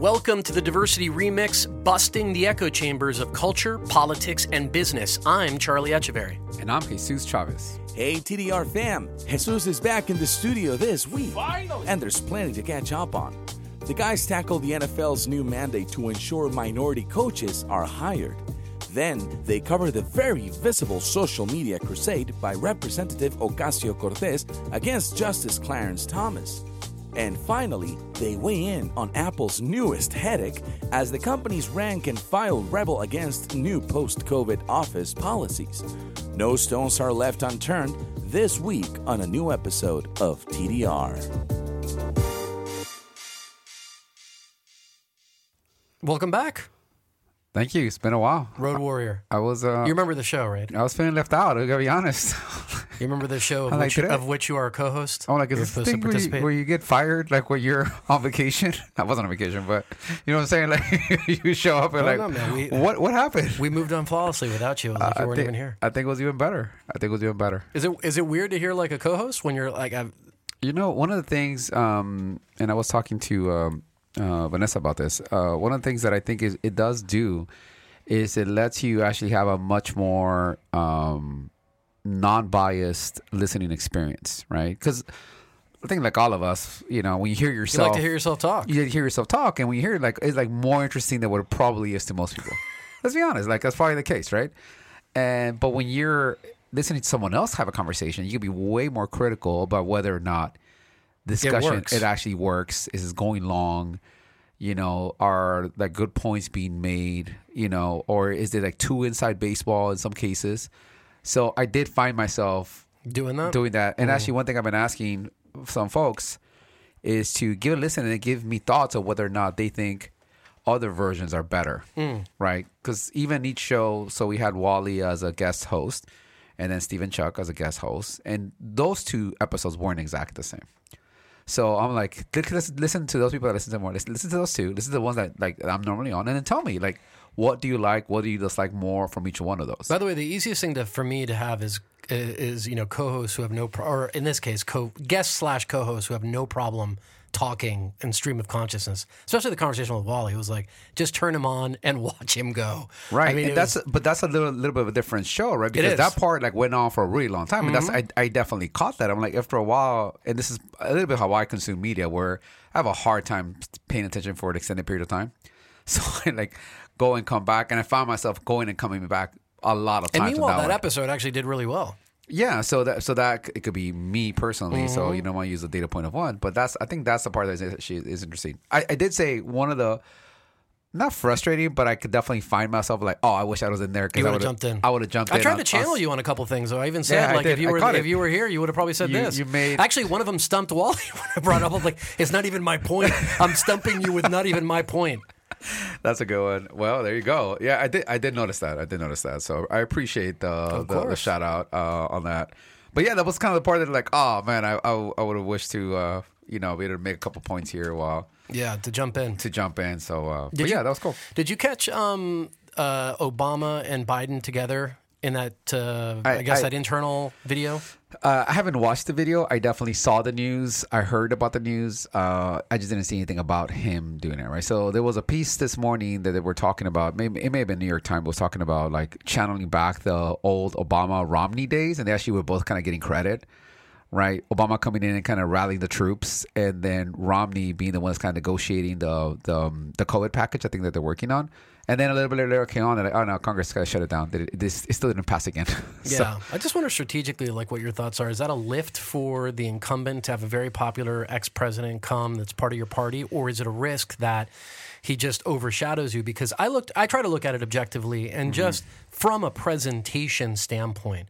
Welcome to the Diversity Remix, busting the echo chambers of culture, politics, and business. I'm Charlie Echeverry. And I'm Jesus Chavez. Hey, TDR fam. Jesus is back in the studio this week. Finally. And there's plenty to catch up on. The guys tackled the NFL's new mandate to ensure minority coaches are hired. Then they cover the very visible social media crusade by Representative Ocasio Cortez against Justice Clarence Thomas. And finally, they weigh in on Apple's newest headache as the company's rank and file rebel against new post COVID office policies. No stones are left unturned this week on a new episode of TDR. Welcome back. Thank you. It's been a while. Road Warrior. I was. Uh, you remember the show, right? I was feeling left out. I gotta be honest. you remember the show of, which, of which, you are a co-host? Oh, like is this thing where you, where you, get fired, like when you're on vacation? I wasn't on vacation, but you know what I'm saying. Like you show up and like, no, we, what what happened? We moved on flawlessly without you. Like uh, you weren't think, even here. I think it was even better. I think it was even better. Is it is it weird to hear like a co-host when you're like? I've, you know, one of the things, um, and I was talking to um, uh, Vanessa about this. Uh, one of the things that I think is it does do is it lets you actually have a much more um, non-biased listening experience, right? Because I think like all of us, you know, when you hear yourself, you like to hear yourself talk. You hear yourself talk, and when you hear it, like it's like more interesting than what it probably is to most people. Let's be honest, like that's probably the case, right? And but when you're listening to someone else have a conversation, you can be way more critical about whether or not discussion it, it actually works. Is it going long? you know, are like good points being made, you know, or is it like too inside baseball in some cases? So I did find myself doing that. Doing that. And mm. actually one thing I've been asking some folks is to give a listen and give me thoughts of whether or not they think other versions are better. Mm. Right? Cuz even each show, so we had Wally as a guest host and then Stephen Chuck as a guest host, and those two episodes weren't exactly the same. So I'm like, listen, listen to those people that listen to more. Listen, listen to those two. Listen to the ones that like I'm normally on, and then tell me like, what do you like? What do you dislike more from each one of those? By the way, the easiest thing to for me to have is is you know co-hosts who have no pro- or in this case co guests slash co-hosts who have no problem talking and stream of consciousness, especially the conversation with Wally. It was like just turn him on and watch him go. Right. I mean, that's was, but that's a little little bit of a different show, right? Because that part like went on for a really long time, mm-hmm. and that's. I, I definitely caught that. I'm like after a while, and this is a little bit how I consume media, where I have a hard time paying attention for an extended period of time. So I like go and come back, and I found myself going and coming back a lot of times. And meanwhile, that, that episode actually did really well. Yeah, so that so that it could be me personally. Mm-hmm. So you don't want to use the data point of one, but that's I think that's the part that is, she is interesting. I, I did say one of the not frustrating, but I could definitely find myself like, oh, I wish I was in there because I would have jumped in. I would have jumped I in. I tried to channel on, you on a couple things, though. I even said yeah, like if you were if you were here, you would have probably said you, this. You made actually one of them stumped Wally when I brought up. I was like, it's not even my point. I'm stumping you with not even my point. That's a good one. Well, there you go. Yeah, I did. I did notice that. I did notice that. So I appreciate the the, the, shout out uh, on that. But yeah, that was kind of the part that like, oh man, I I, I would have wished to uh, you know be able to make a couple points here while yeah to jump in to jump in. So uh, but you, yeah, that was cool. Did you catch um uh, Obama and Biden together in that uh, I, I- guess I- that internal video? Uh, I haven't watched the video. I definitely saw the news. I heard about the news. Uh, I just didn't see anything about him doing it. Right. So there was a piece this morning that they were talking about. Maybe it may have been New York Times was talking about like channeling back the old Obama Romney days, and they actually were both kind of getting credit. Right, Obama coming in and kind of rallying the troops, and then Romney being the one that's kind of negotiating the the um, the COVID package. I think that they're working on, and then a little bit later came on and like, oh no, Congress got to shut it down. It, this it still didn't pass again. So- Yeah, I just wonder strategically, like what your thoughts are. Is that a lift for the incumbent to have a very popular ex president come that's part of your party, or is it a risk that he just overshadows you? Because I looked, I try to look at it objectively, Mm-hmm. and just from a presentation standpoint,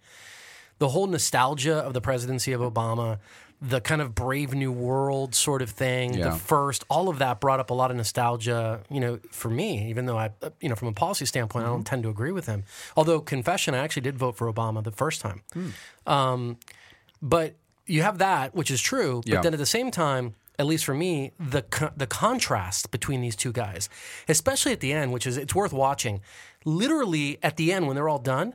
the whole nostalgia of the presidency of Obama. The kind of brave new world sort of thing, Yeah. the first, all of that brought up a lot of nostalgia, you know, for me, even though I, you know, from a policy standpoint, I don't tend to agree with him. Although, confession, I actually did vote for Obama the first time. Um, but you have that, which is true. But Yeah. then at the same time, at least for me, the co- the contrast between these two guys, especially at the end, which is it's worth watching. Literally at the end, when they're all done,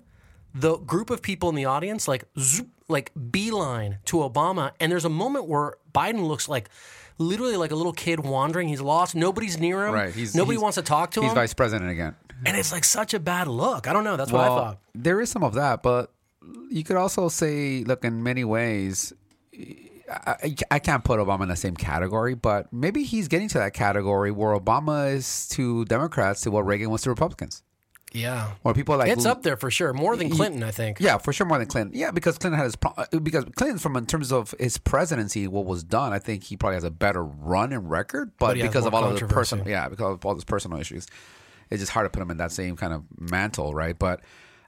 the group of people in the audience like zoop, like beeline to Obama, and there's a moment where Biden looks like. Literally like a little kid wandering. He's lost. Nobody's near him. Right. He's, Nobody he's- wants to talk to He's him. He's vice president again. and it's like such a bad look. I don't know. That's what I thought. There is some of that, but you could also say, look, in many ways, I- I can't put Obama in the same category, but maybe he's getting to that category where Obama is to Democrats to what Reagan was to Republicans. Yeah. Where people like It's up there for sure. More than Clinton, I think. Yeah, for sure more than Clinton. Yeah, because Clinton had his pro- uh, because Clinton, from in terms of his presidency, what was done, I think he probably has a better run and record. But, But because of all of the personal, yeah, because of all those personal issues, it's just hard to put him in that same kind of mantle, right? But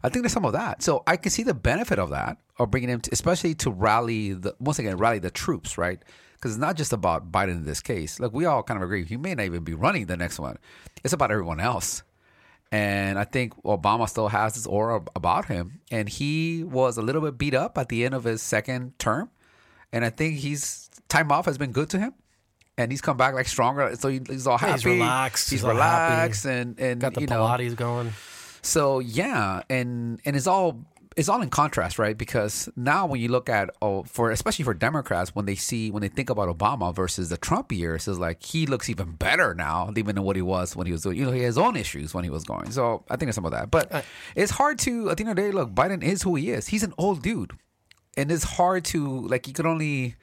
I think there's some of that. So I can see the benefit of that, of bringing him, to, especially to rally the once again rally the troops, right? Because it's not just about Biden in this case. Look, we all kind of agree he may not even be running the next one. It's about everyone else. And I think Obama still has this aura about him. And he was a little bit beat up at the end of his second term. And I think he's time off has been good to him. And he's come back like stronger. So he- he's all happy. Yeah, he's relaxed. He's, He's all happy. relaxed and, and Got the you know, Pilates going. so yeah, and and it's all it's all in contrast, right? Because now when you look at oh, for especially for Democrats, when they see when they think about Obama versus the Trump years, it's like he looks even better now, even than what he was when he was doing. You know, he has his own issues when he was going. So I think there's some of that, but it's hard to at the end of the day. Look, Biden is who he is. He's an old dude, and it's hard to like. You could only.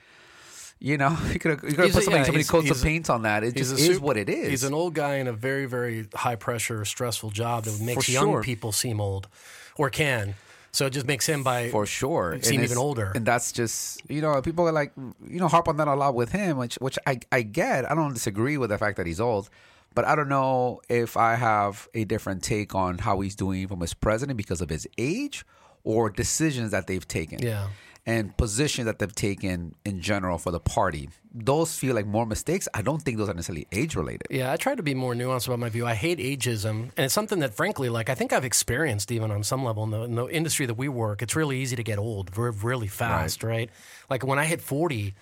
You know, you could you could put so many, yeah, so many coats of paint on that. It just a is what it is. He's an old guy in a very, very high pressure, stressful job that makes For young people seem old or can. So it just makes him by for sure seem And even older. and that's just you know people are like you know harp on that a lot with him which which I, I get i don't disagree with the fact that he's old but i don't know if i have a different take on how he's doing from his president because of his age or decisions that they've taken Yeah. And positions that they've taken in general for the party those feel like more mistakes i don't think those are necessarily age related Yeah, I try to be more nuanced about my view. I hate ageism, and it's something that, frankly, like I think I've experienced even on some level in the, in the industry that we work. It's really easy to get old, re- really fast, right? Like when I hit forty,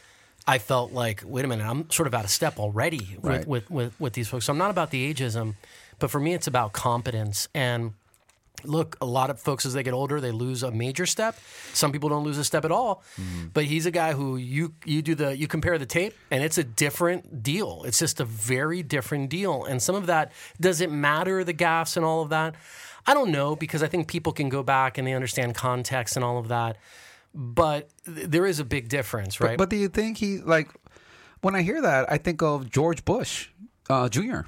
I felt like, wait a minute, I'm sort of out of step already with, Right. with, with with these folks. So I'm not about the ageism, but for me, it's about competence and. Look, a lot of folks as they get older, they lose a major step. Some people don't lose a step at all. But he's a guy who you you do the you compare the tape, and it's a different deal. It's just a very different deal. And some of that does it matter the gaffes and all of that? I don't know because I think people can go back and they understand context and all of that. But th- there is a big difference, right? But do you think he like when I hear that, I think of George Bush uh, Jr.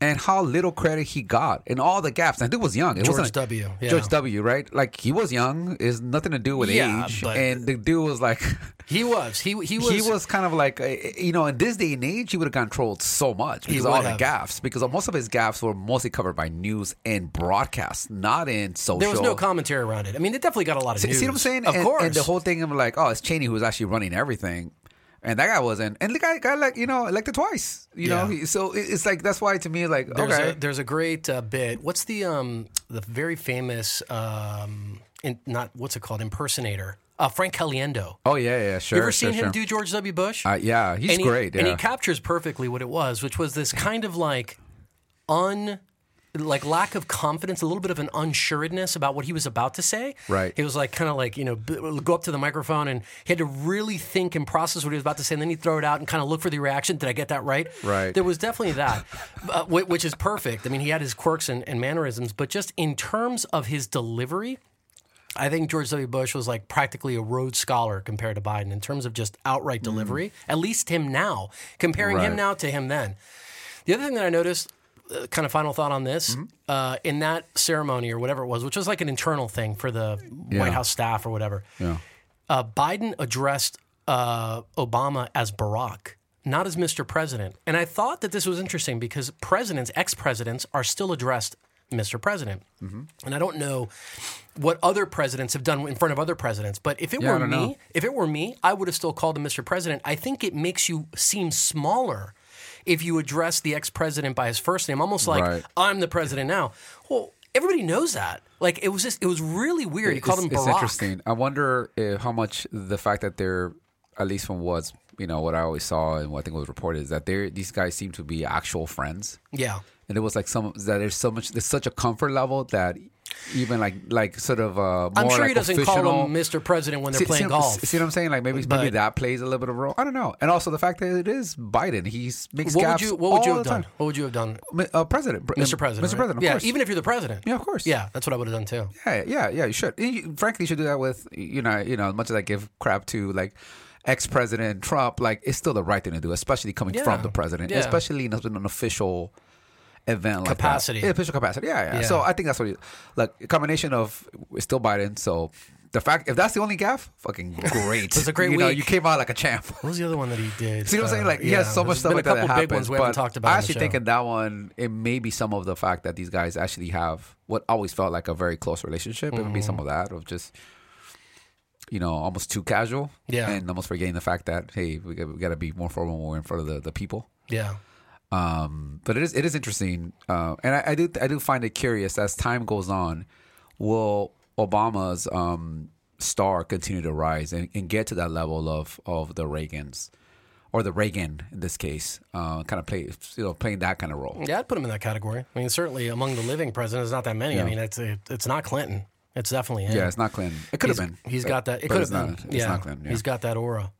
and how little credit he got and all the gaps. And dude was young. It George wasn't W, yeah. George W. Right? Like he was young. It's nothing to do with Yeah, age. and the dude was like. he was he he was he was kind of like, uh, you know, in this day and age, he would have controlled so much because all the gaffes. Because most of his gaffes were mostly covered by news and broadcast, not in social. there was no commentary around it. I mean, it definitely got a lot of See, news. see what I'm saying? Of and, course. And the whole thing of like, oh, it's Cheney who was actually running everything. And that guy wasn't. And the guy got like, you know, elected twice. You know, Yeah. he, so it's like that's why to me, like, There's okay, a, there's a great uh, bit. What's the um the very famous um in, not what's it called impersonator uh, Frank Caliendo. oh yeah, yeah, sure. you ever sure, seen him sure. do George W. Bush? Uh, yeah, he's and he, great. and he captures perfectly what it was, which was this kind of like un like lack of confidence, a little bit of an unsureness about what he was about to say. Right. He was like kind of like you know b- go up to the microphone and he had to really think and process what he was about to say, and then he'd throw it out and kind of look for the reaction. Did I get that right? Right. There was definitely that, uh, wh- which is perfect. I mean, he had his quirks and, and mannerisms, but just in terms of his delivery. I think George W. Bush was like practically a Rhodes Scholar compared to Biden in terms of just outright delivery. At least him now, comparing him now to him then. The other thing that I noticed, uh, kind of final thought on this, uh, in that ceremony or whatever it was, which was like an internal thing for the White House staff or whatever, Yeah. uh, Biden addressed uh, Obama as Barack, not as Mr. President. And I thought that this was interesting because presidents, ex presidents, are still addressed Mr. President. Mm-hmm. And I don't know what other presidents have done in front of other presidents, but if it Yeah, were me, know. if it were me, I would have still called him Mr. President. I think it makes you seem smaller if you address the ex president by his first name, almost like Right. I'm the president now. Well, everybody knows that. Like it was just, it was really weird. He called him it's interesting. I wonder if, how much the fact that they're, at least from what's you know what I always saw and what I think was reported is that they these guys seem to be actual friends. Yeah. and it was like some that there's so much there's such a comfort level that even like like sort of uh more I'm sure like he doesn't call him Mr. President when they're See- playing see, golf. See what I'm saying? Like maybe maybe that plays a little bit of a role. I don't know. And also the fact that it is Biden. He's makes what would you What would you have done? time. What would you have done, Uh, president, Mr. President? Mr. right? President, of yeah, course. even if you're the president. Yeah, of course. Yeah, that's what I would have done too. Yeah, yeah, yeah. You should. You, frankly, you should do that with you know, you know, as much as I give crap to like ex-president Trump, like it's still the right thing to do, especially coming Yeah. from the president, Yeah. especially in an official event like Capacity. that. Official capacity. Yeah, yeah, Yeah. So I think that's what you like. A combination of it's still Biden, so. The fact, if that's the only gaff, fucking great. It was a great you Know, you came out like a champ. What was the other one that he did? See what I'm saying? Uh, Like he yeah, has so much stuff like a that couple that big happens. ones we haven't talked about. I actually think in that one, it may be some of the fact that these guys actually have what always felt like a very close relationship. It would be Mm-hmm. some of that of just, you know, almost too casual. Yeah. and almost forgetting the fact that hey, we got, we got to be more formal when we're in front of the, the people. yeah. Um, but it is it is interesting, uh, and I, I do I do find it curious as time goes on. Will Obama's um, star continue to rise and, and get to that level of of the Reagans, or the Reagan in this case, uh, kind of play you know playing that kind of role? Yeah, I'd put him in that category. I mean, certainly among the living presidents, not that many. I mean, it's it, it's not Clinton. It's definitely him. Yeah, it's not Clinton. It could have been. He's got that. It could have been. not- It's yeah, not Clinton. Yeah. he's got that aura.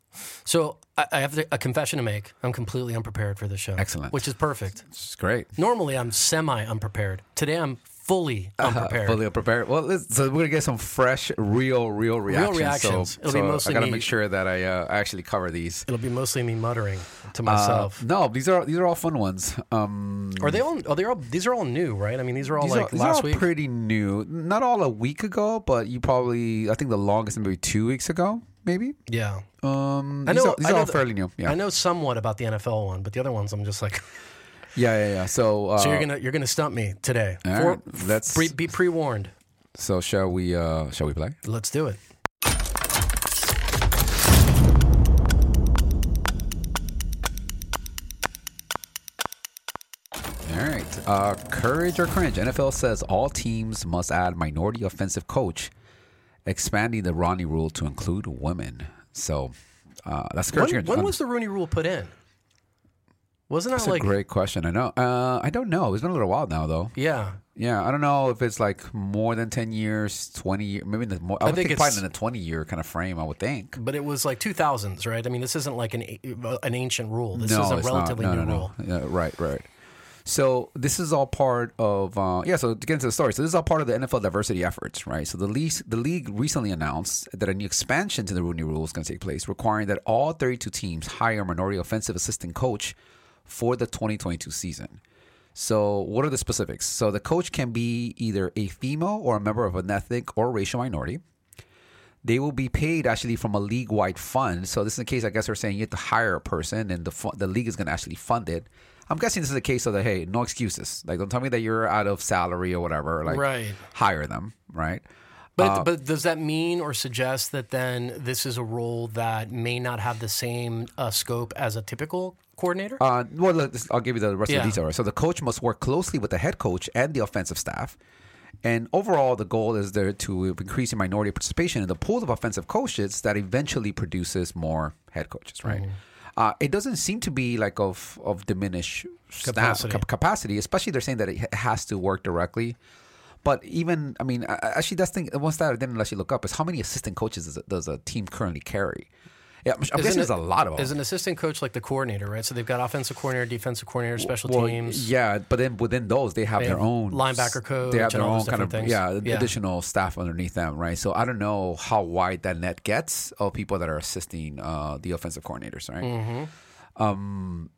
So I, I have a confession to make. I'm completely unprepared for this show. Excellent. Which is perfect. It's great. Normally, I'm semi unprepared. Today, I'm fully unprepared. Uh, fully unprepared. Well, so we're gonna get some fresh, real, real reactions. Real reactions. So, It'll be so mostly I gotta me. make sure that I uh, actually cover these. It'll be mostly me muttering to Uh, myself. no, these are these are all fun ones. Um, are they all? Are they all? These are all new, right? I mean, these are all these like are, these last week. pretty new. Not all a week ago, but you probably I think the longest maybe two weeks ago, maybe. yeah. Um, I these know- are, these I are know all the- fairly new. Yeah, I know somewhat about the NFL one, but the other ones, I'm just like. yeah, yeah, yeah. So, uh, So you're gonna you're gonna stump me today. all For- let's- pre, be pre warned. so shall we? Uh, shall we play? Let's do it. All right. Uh, courage or cringe? NFL says all teams must add minority offensive coach, expanding the Rooney rule to include women. So uh, that's When, when was the Rooney Rule put in? Wasn't that That's like a great question. I know. Uh, I don't know. It's been a little while now, though. yeah? Yeah, I don't know if it's like more than ten years, twenty years, maybe in the more. I, would think think, it's- probably in a twenty-year kind of frame. I would think. But it was like 2000s, right? I mean, this isn't like an an ancient rule. This no, is a relatively not. No, new no, rule. Yeah, right, right. So this is all part of uh, yeah. So to get into the story, so this is all part of the NFL diversity efforts, right? So the league the league recently announced that a new expansion to the Rooney Rule is going to take place, requiring that all 32 teams hire a minority offensive assistant coach for the 2022 season. So what are the specifics? So the coach can be either a female or a member of an ethnic or racial minority. They will be paid actually from a league-wide fund. So this is the case. I guess they're saying you have to hire a person, and the the league is going to actually fund it. I'm guessing this is a case of the hey, no excuses. Like, don't tell me that you're out of salary or whatever. Like, Right. hire them, right? But Uh, but does that mean or suggest that then this is a role that may not have the same uh, scope as a typical coordinator? Uh, well, I'll give you the rest Yeah. of the details. So the coach must work closely with the head coach and the offensive staff. And overall, the goal is there to increase in minority participation in the pool of offensive coaches that eventually produces more head coaches, right? Uh, it doesn't seem to be like of of diminished staff- Capacity. cap- capacity. Especially they're saying that it has to work directly. But even, I mean, actually, that's thing. One stat I didn't actually look up is how many assistant coaches does, it- does a team currently carry? Yeah, I'm, I'm guessing there's a lot of them. Is an assistant coach like the coordinator, right? So they've got offensive coordinator, defensive coordinator, special Well, teams. Yeah, but then within those, they have They their have own linebacker coach They have their own kind of things. yeah, Yeah. additional staff underneath them, right? So I don't know how wide that net gets of people that are assisting uh, the offensive coordinators, right? Mm-hmm. Um,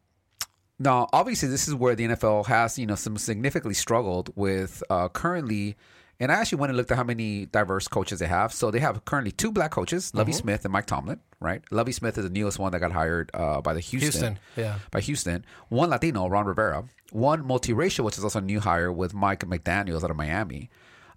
now, obviously, this is where the NFL has you know some significantly struggled with uh, currently. And I actually went and looked at how many diverse coaches they have. So they have currently two black coaches, Lovie Mm-hmm. Smith and Mike Tomlin, right? Lovie Smith is the newest one that got hired uh, by the Houston, yeah. by Houston. One Latino, Ron Rivera. One multiracial, which is also a new hire with Mike McDaniels out of Miami.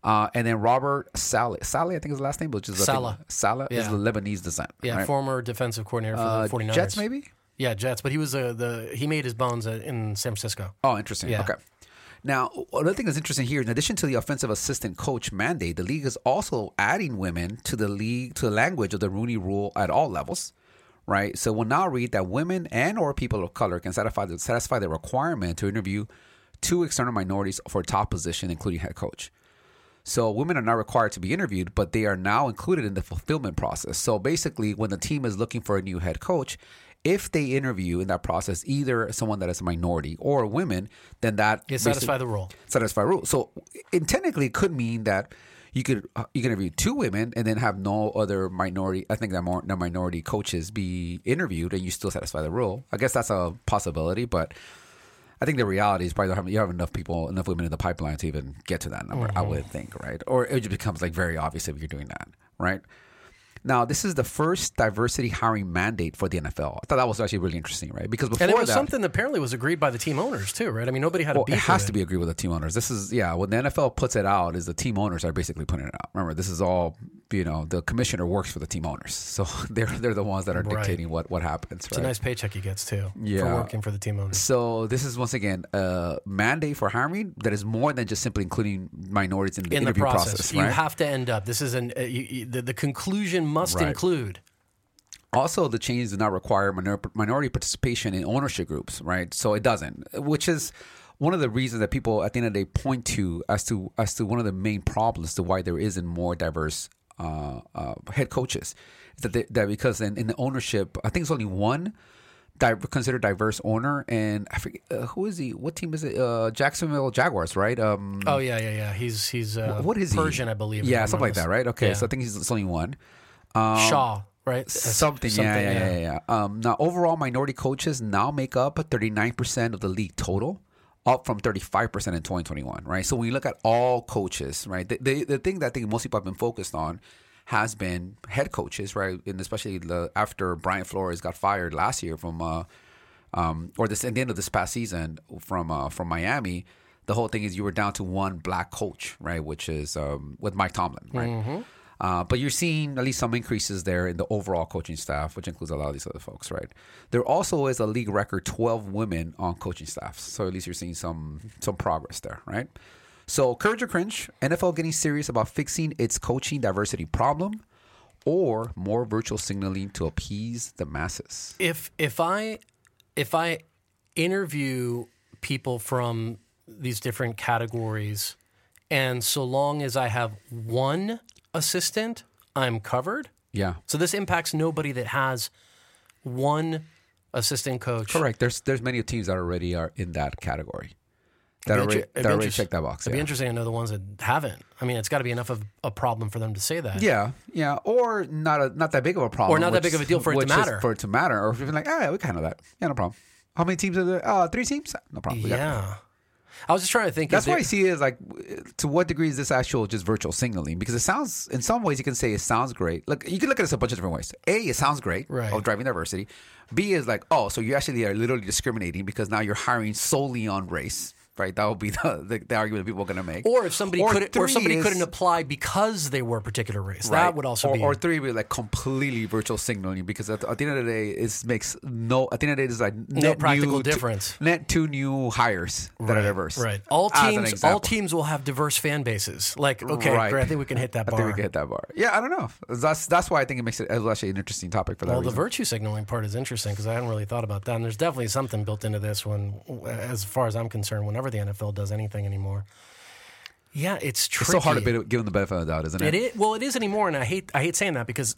Uh, and then Robert Saleh. Saleh, I think is the last name, which is think- Salah. Salah is the Lebanese descent. Yeah, right? former defensive coordinator for Uh, the 49ers. Jets, maybe? Yeah, Jets. But he was uh, the he made his bones uh, in San Francisco. Oh, interesting. Yeah. Okay. Now, another thing that's interesting here, in addition to the offensive assistant coach mandate, the league is also adding women to the league to the language of the Rooney Rule at all levels, right? So we'll now read that women and or people of color can satisfy the, satisfy the requirement to interview two external minorities for a top position, including head coach. So women are not required to be interviewed, but they are now included in the fulfillment process. So basically, when the team is looking for a new head coach, if they interview in that process either someone that is a minority or women, then that You satisfy the rule. satisfy rule. So it technically it could mean that you could uh, you can interview two women and then have no other minority. I think that more no minority coaches be interviewed and you still satisfy the rule. I guess that's a possibility, but. I think the reality is probably have, you have enough people, enough women in the pipeline to even get to that number. I would think, right? Or it just becomes like very obvious if you're doing that, right? Now, this is the first diversity hiring mandate for the NFL. I thought that was actually really interesting, right? Because before And it was that, something that apparently was agreed by the team owners too, right? I mean, nobody had a well, it has to be agreed with the team owners. This is yeah. When the NFL puts it out, is the team owners are basically putting it out. Remember, this is all you know. The commissioner works for the team owners, so they're they're the ones that are Right. dictating what what happens. It's right? a nice paycheck he gets too for Yeah. working for the team owners. So this is once again a mandate for hiring that is more than just simply including minorities in the In the interview process, process. you have to end up. This is an uh, you, you, the, the conclusion must Right. include. Also, the changes do not require minor- minority participation in ownership groups, right? So it doesn't, which is one of the reasons that people at the end of the day point to as to as to one of the main problems to why there isn't more diverse uh, uh, head coaches. That, they, that because in, in the ownership, I think it's only one di- considered diverse owner, and I forget uh, who is he. What team is it? Uh, Jacksonville Jaguars, right? Um, Oh yeah, yeah, yeah. He's he's uh, what is he? Persian, I believe. Yeah, something like that, right? Okay, Yeah. so I think he's it's only one. Um, Shaw, right? something, yeah, yeah, yeah, yeah, yeah. Um, now, overall, minority coaches now make up 39% of the league total, up from 35% in 2021, right? So when you look at all coaches, right, the, the, the thing that I think most people have been focused on has been head coaches, right? And especially the, after Brian Flores got fired last year from, uh, um, or this at the end of this past season from uh, from Miami. The whole thing is you were down to one black coach, right? Which is um, with Mike Tomlin, right? Uh, but you're seeing at least some increases there in the overall coaching staff, which includes a lot of these other folks, right? There also is a league record 12 women on coaching staffs, so at least you're seeing some some progress there, right? So, courage or cringe, NFL getting serious about fixing its coaching diversity problem, or more virtual signaling to appease the masses. if if I if I interview people from these different categories, and so long as I have one assistant, I'm covered. Yeah, So this impacts nobody that has one assistant coach. correct. There's there's many teams that already are in that category. That already, inter- that already check that box. It'd be interesting to know the ones that haven't. I mean, it's got to be enough of a problem for them to say that. Yeah, yeah, or not a not that big of a problem, Or not that big of a deal for it to matter. For it to matter, or if you're like, ah, we can handle that. Yeah, no problem. How many teams are there? Uh, three teams. No problem. We. Yeah. I was just trying to think. That's is why there- I see it as like, to what degree is this actual just virtual signaling? Because it sounds, in some ways, you can say it sounds great. Look, you can look at this a bunch of different ways. A, it sounds great Right. of driving diversity. B is like, oh, so you actually are literally discriminating because now you're hiring solely on race, right? That would be the, the, the argument people are going to make. Or if somebody Or couldn't, or somebody is- couldn't apply because they were a particular race, Right. that would also or, be. or three would be like completely virtual signaling because at the, at the end of the day it makes no at the end of the day it's like net practical difference. net two new hires that are diverse Right. All teams, all teams will have diverse fan bases. Like, okay, Right. great, I think we can hit that I bar. think we can hit that bar. Yeah, I don't know. That's that's why I think it makes it it actually an interesting topic for that Well, the virtue signaling part is interesting because I hadn't really thought about that. And there's definitely something built into this one, as far as I'm concerned, whenever the NFL does anything anymore. Yeah, it's tricky. it's so hard to be- give them the benefit of the doubt, isn't it? It is well, it is anymore, and I hate I hate saying that because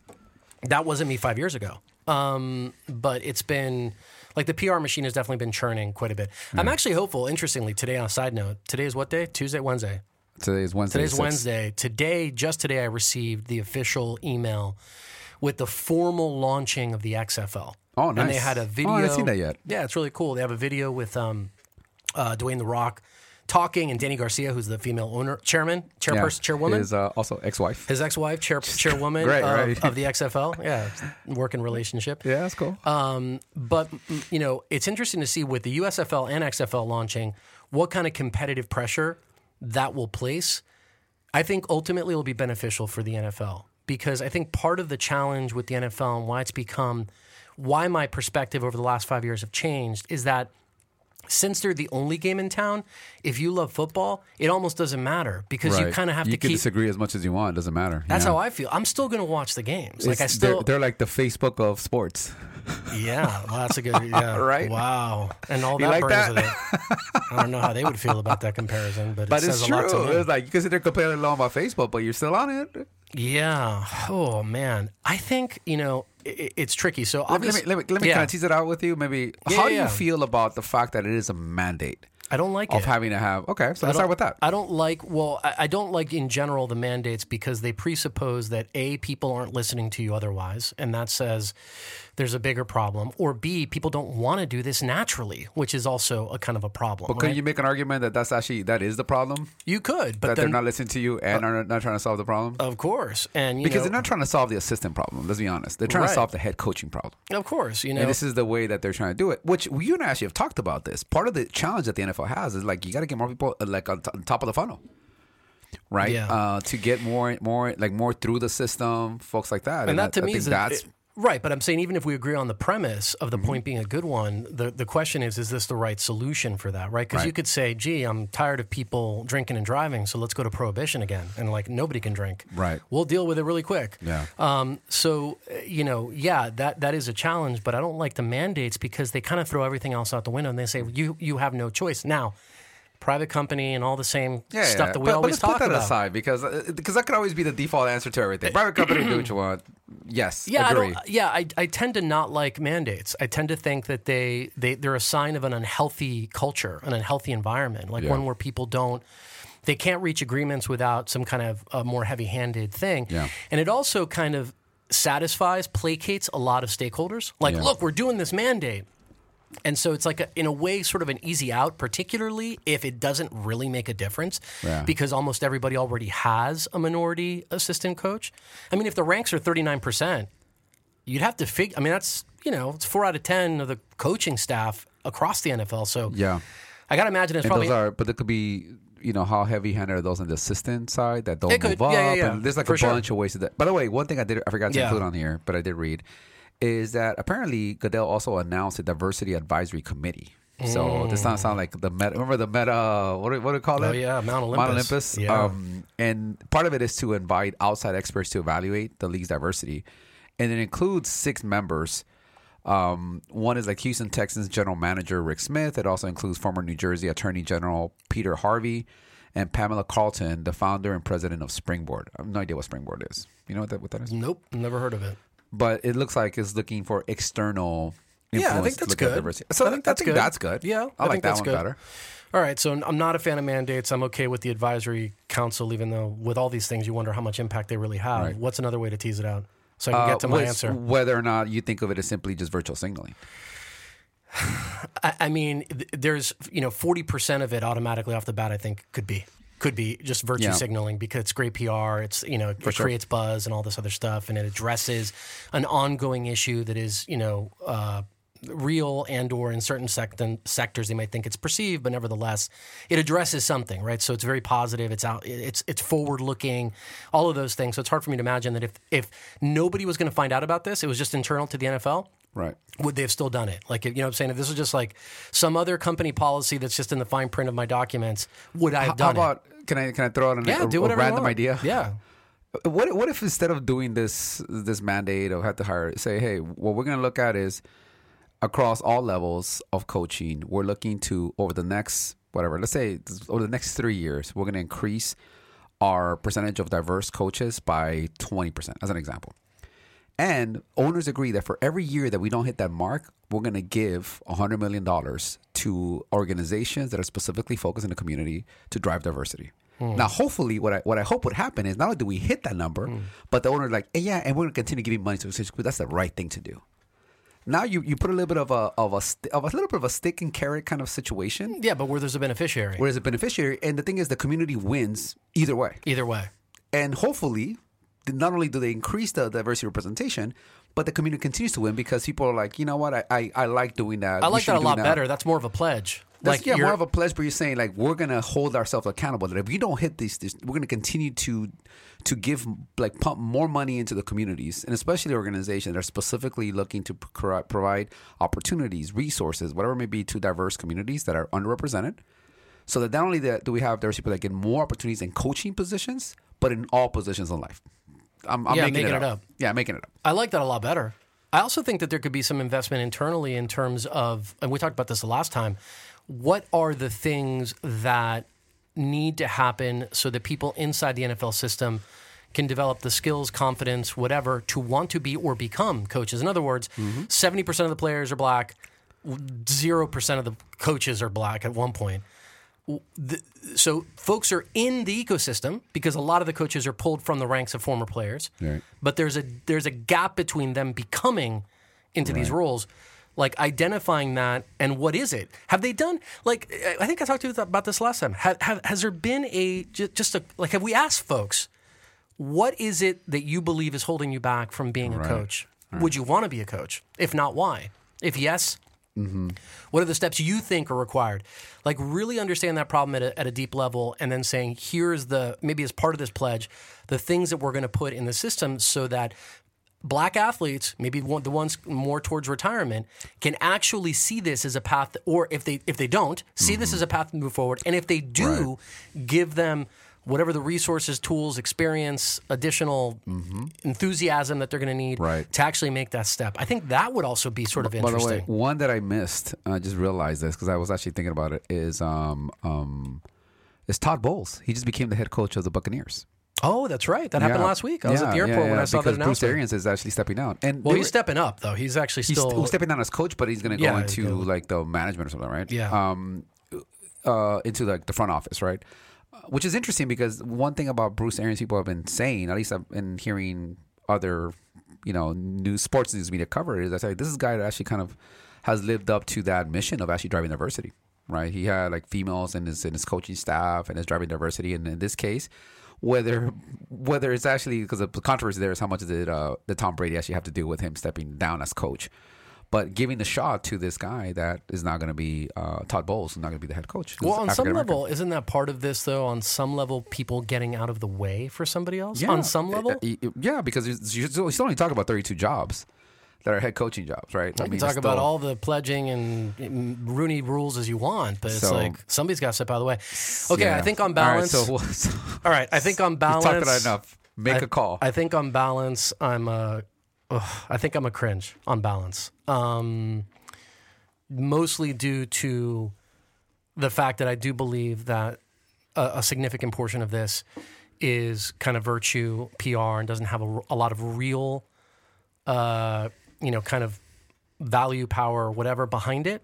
that wasn't me five years ago. Um, but it's been like the PR machine has definitely been churning quite a bit. I'm actually hopeful. Interestingly, today on a side note, today is what day? Tuesday, Wednesday. Today is Wednesday. Today's. Wednesday. Today, just today, I received the official email with the formal launching of the XFL. Oh, And they had a Oh, video. I haven't seen that yet. Yeah, it's really cool. They have a video with um, uh, Dwayne the Rock talking, and Dany Garcia, who's the female owner, chairman, Yeah. chairperson, chairwoman. His uh, also ex-wife. his ex-wife, chair, chairwoman Great, of, right. of the XFL. Yeah, working relationship. yeah, that's cool. Um, but you know, it's interesting to see with the USFL and XFL launching what kind of competitive pressure that will place. I think ultimately it'll be beneficial for the NFL because I think part of the challenge with the NFL and why it's become why my perspective over the last five years have changed is that since they're the only game in town, if you love football, it almost doesn't matter because you kind of have you to can keep. disagree as much as you want. It doesn't matter. That's yeah. how I feel. I'm still going to watch the games. Like I It's- still, they're, they're like the Facebook of sports. Yeah, well, that's a good. Yeah, Right? Wow, and all You that like brings that? it. I don't know how they would feel about that comparison, but, But it it's says true. a lot to me. It's like you can sit there complaining long about Facebook, but you're still on it. yeah. Oh man, I think you know it's tricky. So Let me, let me, let me, let me yeah, kind of tease it out with you. Maybe Yeah, how do you feel about the fact that it is a mandate I don't like of it. having to have? Okay, so let's start with that. I don't like. Well, I, I don't like in general the mandates because they presuppose that a people aren't listening to you otherwise, and that says there's a bigger problem, or b people don't want to do this naturally, which is also a kind of a problem. But can you make an argument that that's actually that is the problem You could, but that then they're not listening to you and are not trying to solve the problem? of course, and you because know, they're not trying to solve the assistant problem. Let's be honest. They're trying Right. to solve the head coaching problem. Of course, you know. And this is the way that they're trying to do it. Which you and I actually have talked about this. Part of the challenge that the NFL has is like you got to get more people uh, like on, t- on top of the funnel, right? Yeah. Uh, to get more, more like more through the system, folks like that. and that to I, I me is that's it- right. But I'm saying even if we agree on the premise of Mm-hmm. the point being a good one, the the question is, is this the right solution for that? Right? Because you could say, "Gee, I'm tired of people drinking and driving, so let's go to prohibition again," and like nobody can drink. Right. We'll deal with it really quick. Yeah. Um, so you know, yeah, that that is a challenge, but I don't like the mandates because they kind of throw everything else out the window and they say you you have no choice now. Private company and all the same yeah, stuff yeah. that we but, always but let's talk put that about. aside because uh, because that could always be the default answer to everything. Private company do what you want. Yes, Yeah, agree. I don't, yeah, I, I tend to not like mandates. I tend to think that they, they they're a sign of an unhealthy culture, an unhealthy environment, like Yeah. one where people don't they can't reach agreements without some kind of a more heavy-handed thing. Yeah. And it also kind of satisfies, placates a lot of stakeholders. Like, Yeah. look, we're doing this mandate. And so it's like, a, in a way, sort of an easy out, particularly if it doesn't really make a difference, Yeah. because almost everybody already has a minority assistant coach. I mean, if the ranks are 39%, you'd have to figure, I mean, that's, you know, it's four out of 10 of the coaching staff across the NFL. So Yeah. I got to imagine it's And probably. those are, but there could be, you know, how heavy-handed are those on the assistant side that don't It could- move up? yeah, yeah, yeah, And there's like for a sure. bunch of ways to that. By the way, one thing I did, I forgot to Yeah. include on here, but I did read, is that apparently Goodell also announced a diversity advisory committee. So this sounds sound like the meta. Remember the meta? What do, what do we call it? Oh, yeah, Mount Olympus. Mount Olympus. Olympus. Yeah. Um, and part of it is to invite outside experts to evaluate the league's diversity, and it includes six members. Um, one is like Houston Texans general manager Rick Smith. It also includes former New Jersey Attorney General Peter Harvey and Pamela Carlton, the founder and president of Springboard. I have no idea what Springboard is. You know what that, what that is? Nope, never heard of it. But it looks like it's looking for external. Yeah, I influence think that's good. So I think that's good. That's good. Yeah, I, I like think that that's one good. better. All right, so I'm not a fan of mandates. I'm okay with the advisory council, even though with all these things, you wonder how much impact they really have. Right. What's another way to tease it out so I can get to Uh, my answer? Whether or not you think of it as simply just virtual signaling. I, I mean, there's you know 40 percent of it automatically off the bat. I think could be could be just virtue Yeah. signaling because it's great PR. It's you know it sure. creates buzz and all this other stuff, and it addresses an ongoing issue that is you know. Uh, real and or in certain sect- sectors they might think it's perceived, but nevertheless, it addresses something, right? So it's very positive. It's out. It's it's forward looking. All of those things. So it's hard for me to imagine that if if nobody was going to find out about this, it was just internal to the NFL. Right. Would they have still done it? Like, you know what I'm saying? If this was just like some other company policy that's just in the fine print of my documents, would I have How done about can I can I throw out an, it? Yeah, a, do a whatever you random idea? Yeah. Uh, what what if instead of doing this this mandate of have to hire, say, hey, what we're going to look at is across all levels of coaching, we're looking to over the next whatever, let's say over the next three years, we're going to increase our percentage of diverse coaches by twenty percent, as an example. And owners agree that for every year that we don't hit that mark, we're going to give $100 million to organizations that are specifically focused in the community to drive diversity. Hmm. Now, hopefully, what I what I hope would happen is not only do we hit that number, hmm. but the owner like, hey, yeah, and we're going to continue giving money to because that's the right thing to do. Now you, you put a little bit of a of a st- of a little bit of a stick and carrot kind of situation. Yeah, but where there's a beneficiary. Whereas a beneficiary, and the thing is, the community wins either way Either way. and hopefully not only do they increase the diversity representation but the community continues to win because people are like you know what i i, I like doing that I like that a lot that. better. That's more of a pledge. That's, like yeah, more of a pledge, but you're saying like we're gonna hold ourselves accountable. That if we don't hit these, this, we're gonna continue to to give like pump more money into the communities, and especially organizations that are specifically looking to pro- provide opportunities, resources, whatever it may be, to diverse communities that are underrepresented. So that not only that do we have diverse people that get more opportunities in coaching positions, but in all positions in life. I'm, I'm Yeah, making, making it, it up. up. Yeah, making it up. I like that a lot better. I also think that there could be some investment internally in terms of, and we talked about this the last time. What are the things that need to happen so that people inside the NFL system can develop the skills, confidence, whatever, to want to be or become coaches? In other words, mm-hmm. 70% of the players are black, 0% of the coaches are black at one point. The, so folks are in the ecosystem because a lot of the coaches are pulled from the ranks of former players. Right. But there's a there's a gap between them becoming into these roles, like identifying that and what is it? Have they done like I think I talked to you about this last time. Have, have, has there been a just a like have we asked folks what is it that you believe is holding you back from being a coach? Would you want to be a coach? If not, why? If yes, Mm-hmm. what are the steps you think are required? Like really understand that problem at a, at a deep level, and then saying, here's the maybe as part of this pledge, the things that we're going to put in the system so that black athletes, maybe one, the ones more towards retirement, can actually see this as a path, or if they if they don't see this mm-hmm. as a path to move forward, and if they do, give them whatever the resources, tools, experience, additional enthusiasm that they're going to need Right. to actually make that step. I think that would also be sort of By the interesting. way, one that I missed, I just realized this because I was actually thinking about it. Is um um, is Todd Bowles? He just became the head coach of the Buccaneers. Oh, that's right. That happened last week. I was at the airport yeah, when yeah, I saw that because Bruce announcement. Arians is actually stepping down, and well, they he's stepping up though. He's actually He's still stepping down as coach, but he's going to go Yeah, into like the management or something, right? Yeah. Um, uh, into like the front office, right? Which is interesting because one thing about Bruce Arians, people have been saying, at least I've been hearing other, you know, news, sports news media cover is I say this is a guy that actually kind of has lived up to that mission of actually driving diversity, right? He had like females in his in his coaching staff and is driving diversity, and in this case. Whether whether it's actually because the controversy there is how much did uh, the Tom Brady actually have to do with him stepping down as coach, but giving the shot to this guy that is not going to be uh, Todd Bowles, is not going to be the head coach. Well, on some level, isn't that part of this though? On some level, people getting out of the way for somebody else. yeah. On some level, Uh, uh, yeah, because you you still only talk about thirty-two jobs that are head coaching jobs, right? I mean, can talk it's about still- all the pledging and, and Rooney rules as you want, but it's So- like somebody's got to step out of the way. Okay, Yeah. I think on All right, balance. so, so all right, I think on you balance. talked about enough. Make I- a call. I think on balance, I'm a. ugh, I think I'm a cringe on balance. Um, mostly due to the fact that I do believe that a, a significant portion of this is kind of virtue PR and doesn't have a, a lot of real, uh, you know, kind of value, power, or whatever behind it.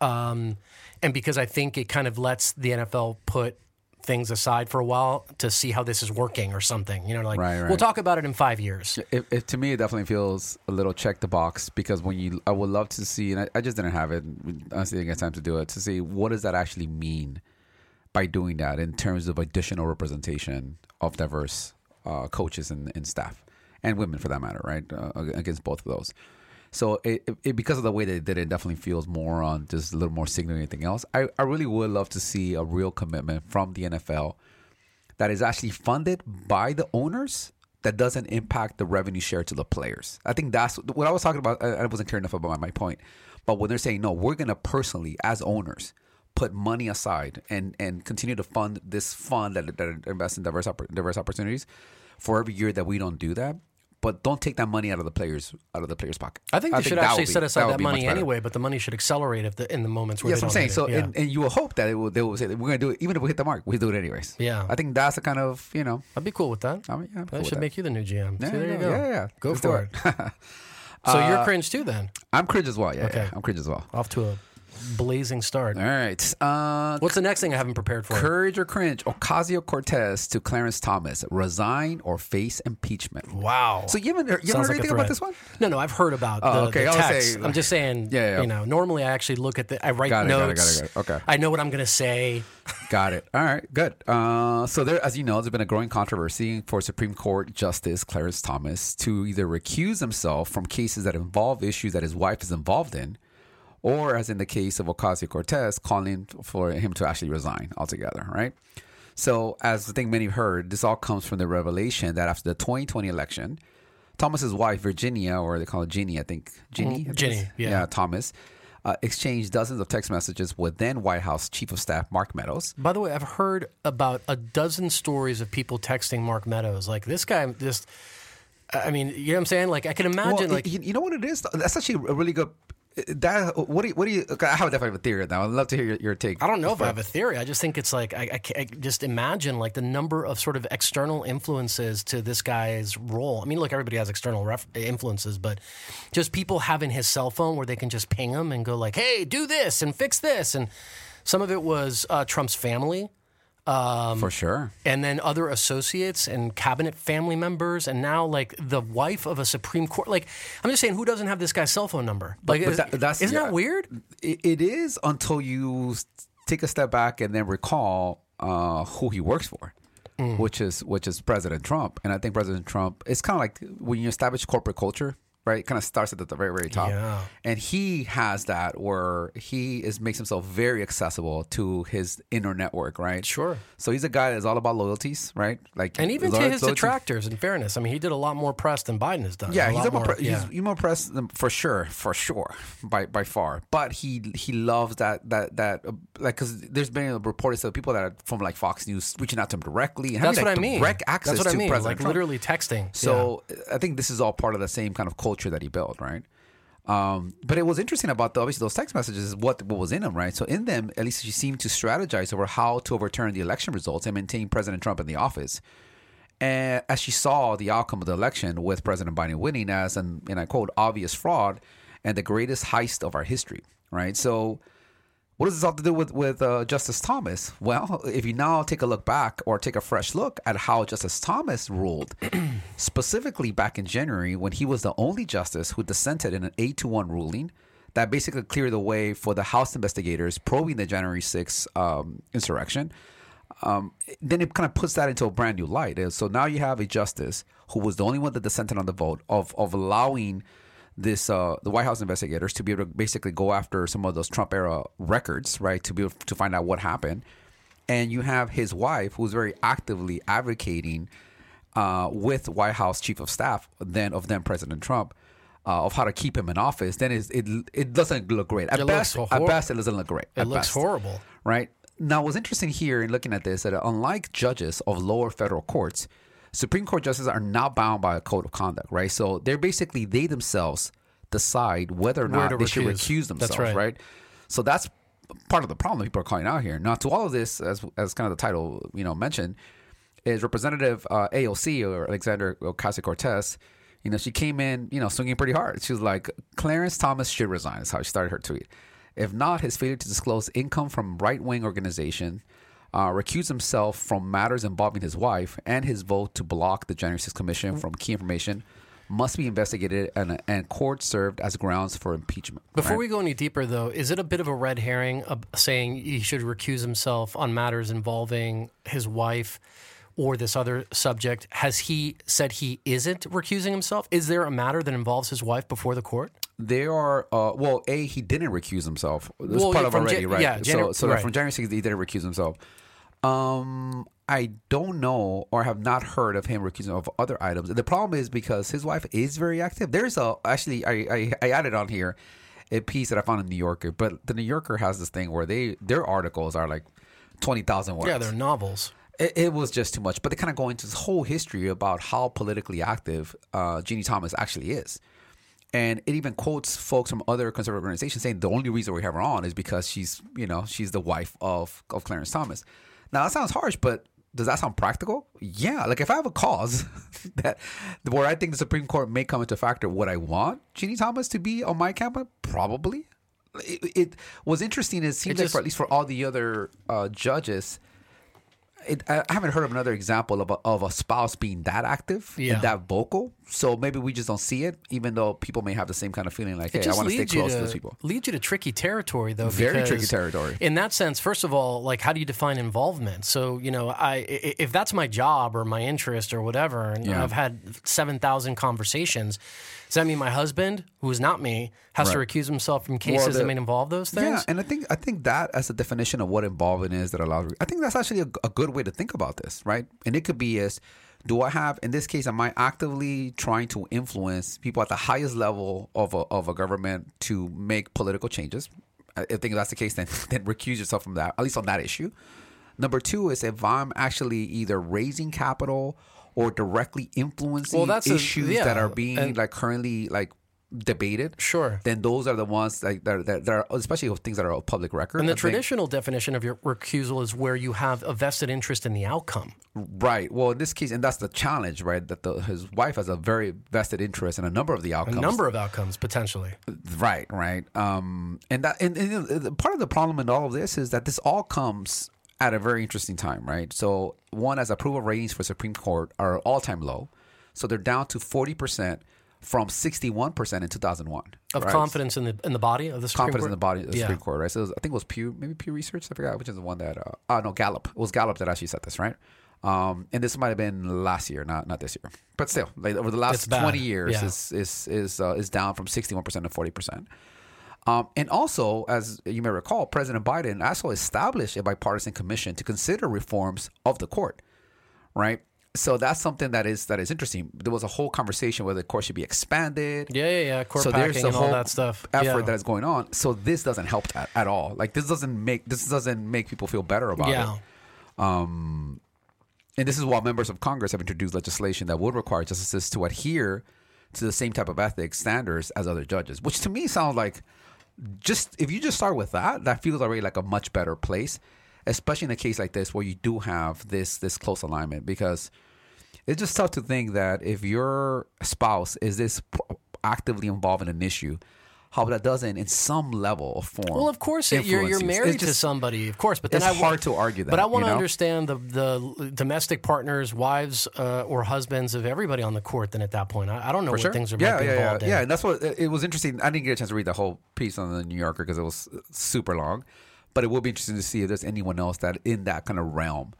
Um, and because I think it kind of lets the NFL put things aside for a while to see how this is working or something. You know, like Right, we'll talk about it in five years. It, it, to me, it definitely feels a little check the box because when you, I would love to see, and I, I just didn't have it. Honestly, didn't get time to do it to see what does that actually mean by doing that in terms of additional representation of diverse uh, coaches and, and staff and women for that matter, right? Uh, against both of those. So it, it, because of the way they did it, it definitely feels more on just a little more signaling than anything else. I, I really would love to see a real commitment from the NFL that is actually funded by the owners that doesn't impact the revenue share to the players. I think that's what I was talking about. I I wasn't clear enough about my, my point. But when they're saying, no, we're going to personally, as owners, put money aside and, and continue to fund this fund that, that invests in diverse, diverse opportunities for every year that we don't do that. But don't take that money out of the players out of the players' pocket. I think they should that actually set aside would that, money anyway, but the money should accelerate if the, in the moments where Yes, they I'm don't saying. So. Yeah. and, and you will hope that it will, they will say that we're going to do it, even if we hit the mark, we do it anyways. Yeah. I think that's the kind of you know. I'd be cool with that. I mean, yeah, I'm cool that should that. make you the new GM. Yeah, there you yeah, go. yeah, yeah. Go Let's for it. so you're uh, cringe too, then. I'm cringe as well. Yeah, Okay. yeah, I'm cringe as well. Off to a blazing start. All right. Uh, What's the next thing I haven't prepared for? Courage or cringe? Ocasio Cortez to Clarence Thomas: resign or face impeachment. Wow. So you haven't heard, you haven't heard like anything about this one? No, no, I've heard about Oh, the, okay. the text. saying- I'm just saying, Yeah, yeah. you know, normally I actually look at the, I write Got it, got it, notes. got it, got it. Okay. I know what I'm going to say. Got it. All right, good. Uh, so there, as you know, there's been a growing controversy for Supreme Court Justice Clarence Thomas to either recuse himself from cases that involve issues that his wife is involved in, or as in the case of Ocasio Cortez, calling for him to actually resign altogether. Right. So, as I think many have heard, this all comes from the revelation that after the 2020 election, Thomas's wife Virginia, or they call it Ginni, I think Ginni, I think Ginni, it's- yeah. Thomas. Uh, exchanged dozens of text messages with then White House Chief of Staff Mark Meadows, By the way, I've heard about a dozen stories of people texting Mark Meadows. Like this guy just, I mean, you know what I'm saying? Like I can imagine, Well, like, you, you know what it is? That's actually a really good. That what do you, what do you? I have definitely have a theory now. I'd love to hear your, your take. I don't know if I have a theory. I just think it's like I, I, I just imagine like the number of sort of external influences to this guy's role. I mean, look, everybody has external ref- influences, but just people having his cell phone where they can just ping him and go like, "Hey, do this and fix this." And some of it was uh, Trump's family, for sure. and then other associates and cabinet family members, and now like the wife of a Supreme Court. Like, I'm just saying, who doesn't have this guy's cell phone number? Like, but is, that- that's- isn't yeah. that weird? It, it is until you take a step back and then recall uh, who he works for, Mm. which is which is President Trump. And I think President Trump. It's kind of like when you establish corporate culture. Right, it kind of starts at the very, very top, Yeah. and he has that where he is makes himself very accessible to his inner network, right? Sure. So he's a guy that's all about loyalties, right? Like, And even to his loyalty- detractors, in fairness, I mean, he did a lot more press than Biden has done. Yeah, a he's lot more, pre- yeah. he's, more pressed than- for sure, for sure, by by far. But he he loves that that that uh, like because there's been reported of people that are from like Fox News reaching out to him directly. and That's having, what like, I mean. Direct access That's what to I mean. President Like Trump. literally texting. So I think this is all part of the same kind of culture that he built, right? Um, but it was interesting about the, obviously those text messages is what what was in them, right? So in them, at least she seemed to strategize over how to overturn the election results and maintain President Trump in the office. And as she saw the outcome of the election with President Biden winning as an, and I quote, obvious fraud and the greatest heist of our history, right? So what does this have to do with with uh, Justice Thomas? Well, if you now take a look back or take a fresh look at how Justice Thomas ruled, specifically back in January when he was the only justice who dissented in an eight to one ruling that basically cleared the way for the House investigators probing the January 6th um, insurrection. Um, then it kind of puts that into a brand new light. So now you have a justice who was the only one that dissented on the vote of of allowing this uh, the White House investigators to be able to basically go after some of those Trump era records, right? To be able to find out what happened. And you have his wife, who's very actively advocating uh, with White House Chief of Staff, then of then President Trump, uh, of how to keep him in office. Then it's, it it doesn't look great. At It best, so at best, it doesn't look great. It looks best horrible. right? Now, what's interesting here in looking at this that unlike judges of lower federal courts, Supreme Court justices are not bound by a code of conduct, right? So they're basically they themselves decide whether or Where not they should recuse. recuse themselves, right. right. So that's part of the problem that people are calling out here. Now, to all of this, as as kind of the title you know mentioned, is Representative uh, AOC or Alexander Ocasio Cortez. You know, she came in, you know, swinging pretty hard. She was like, Clarence Thomas should resign. Is how she started her tweet. If not, his failure to disclose income from right wing organization, uh, recuse himself from matters involving his wife, and his vote to block the January 6th Commission from key information must be investigated and, and court served as grounds for impeachment. Before right? we go any deeper, though, is it a bit of a red herring of saying he should recuse himself on matters involving his wife or this other subject? Has he said he isn't recusing himself? Is there a matter that involves his wife before the court? There are uh, well. A he didn't recuse himself. This Well, part of already, Ja- right? yeah, so so right. from January 6th, he didn't recuse himself. Um, I don't know or have not heard of him recusing of other items. And The problem is because his wife is very active. There's a actually I I, I added on here a piece that I found in New Yorker, but the New Yorker has this thing where they their articles are like twenty thousand words. Yeah, they're novels. It, it was just too much. But they kind of go into this whole history about how politically active uh, Jeannie Thomas actually is. And it even quotes folks from other conservative organizations saying the only reason we have her on is because she's, you know, she's the wife of, of Clarence Thomas. Now that sounds harsh, but does that sound practical? Yeah. Like if I have a cause that where I think the Supreme Court may come into factor, would I want Jeannie Thomas to be on my cabinet? Probably. It, it was interesting. It seems It like for, at least for all the other uh, judges, it, I haven't heard of another example of a, of a spouse being that active Yeah. and that vocal. So maybe we just don't see it, even though people may have the same kind of feeling like, It hey, I want to stay close to, to those people. leads you to tricky territory, though. Very tricky territory. In that sense, first of all, like how do you define involvement? So you know, I i- if that's my job or my interest or whatever, and Yeah. I've had seven thousand conversations, does that mean my husband, who is not me, has to recuse himself from cases the- that may involve those things? Yeah, and I think I think that as a definition of what involvement is that allows. I think that's actually a, a good way to think about this, right? And it could be as, do I have in this case, am I actively trying to influence people at the highest level of a, of a government to make political changes? I I think if that's the case, then then recuse yourself from that, at least on that issue. Number two is if I'm actually either raising capital or directly influencing Well, that's a- issues yeah, that are being and- like currently like debated. Sure. Then those are the ones like that, that, that are especially of things that are of public record. And I the think- traditional definition of your recusal is where you have a vested interest in the outcome. right? Well, in this case, and that's the challenge, right? That the, his wife has a very vested interest in a number of the outcomes A number of outcomes potentially. Right, right. Um, and that and, and uh, part of the problem in all of this is that this all comes at a very interesting time, right? So one, as approval ratings for Supreme Court are all time low, so they're down to forty percent from sixty one percent in two thousand one Of confidence in the in the body of the Supreme confidence Court? in the body of the Yeah. Supreme Court, right? So it was, I think it was Pew, maybe Pew Research. I forgot which is the one that. Uh, oh no, Gallup. It was Gallup that actually said this, right? Um, and this might have been last year, not not this year, but still, like over the last twenty years, Yeah. is is is uh, is down from sixty one percent to forty percent. Um, and also, as you may recall, President Biden also established a bipartisan commission to consider reforms of the court, right? So that's something that is that is interesting. There was a whole conversation whether the court should be expanded. Yeah, yeah, yeah. Court so there's a all whole that stuff. effort Yeah. that is going on. So this doesn't help that at all. Like this doesn't make this doesn't make people feel better about Yeah. it. Um, and this is why members of Congress have introduced legislation that would require justices to adhere to the same type of ethics standards as other judges, which to me sounds like just if you just start with that, that feels already like a much better place, especially in a case like this where you do have this this close alignment because it's just tough to think that if your spouse is this actively involved in an issue, how that doesn't, in some level of form. Well, of course, it, you're you're married It's to somebody, of course. But then it's I hard to argue that, But I want you to know? understand the the domestic partners, wives, uh, or husbands of everybody on the court. Then at that point, I, I don't know what things are yeah, yeah, involved yeah, in. yeah. And that's what it it was interesting. I didn't get a chance to read the whole piece on the New Yorker because it was super long, but it will be interesting to see if there's anyone else that in that kind of realm.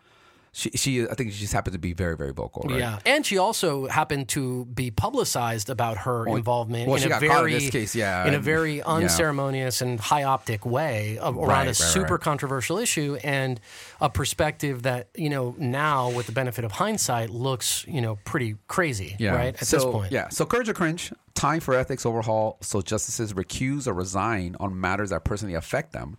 She, she, I think she just happened to be very, very vocal. Right? Yeah, and she also happened to be publicized about her involvement well, in she a got very, in this case, yeah, in a very yeah. unceremonious and high optic way of, around Right, a right, super controversial issue and a perspective that you know now, with the benefit of hindsight, looks you know pretty crazy, Yeah. right? At so, this point, Yeah. So courage or cringe, time for ethics overhaul so justices recuse or resign on matters that personally affect them,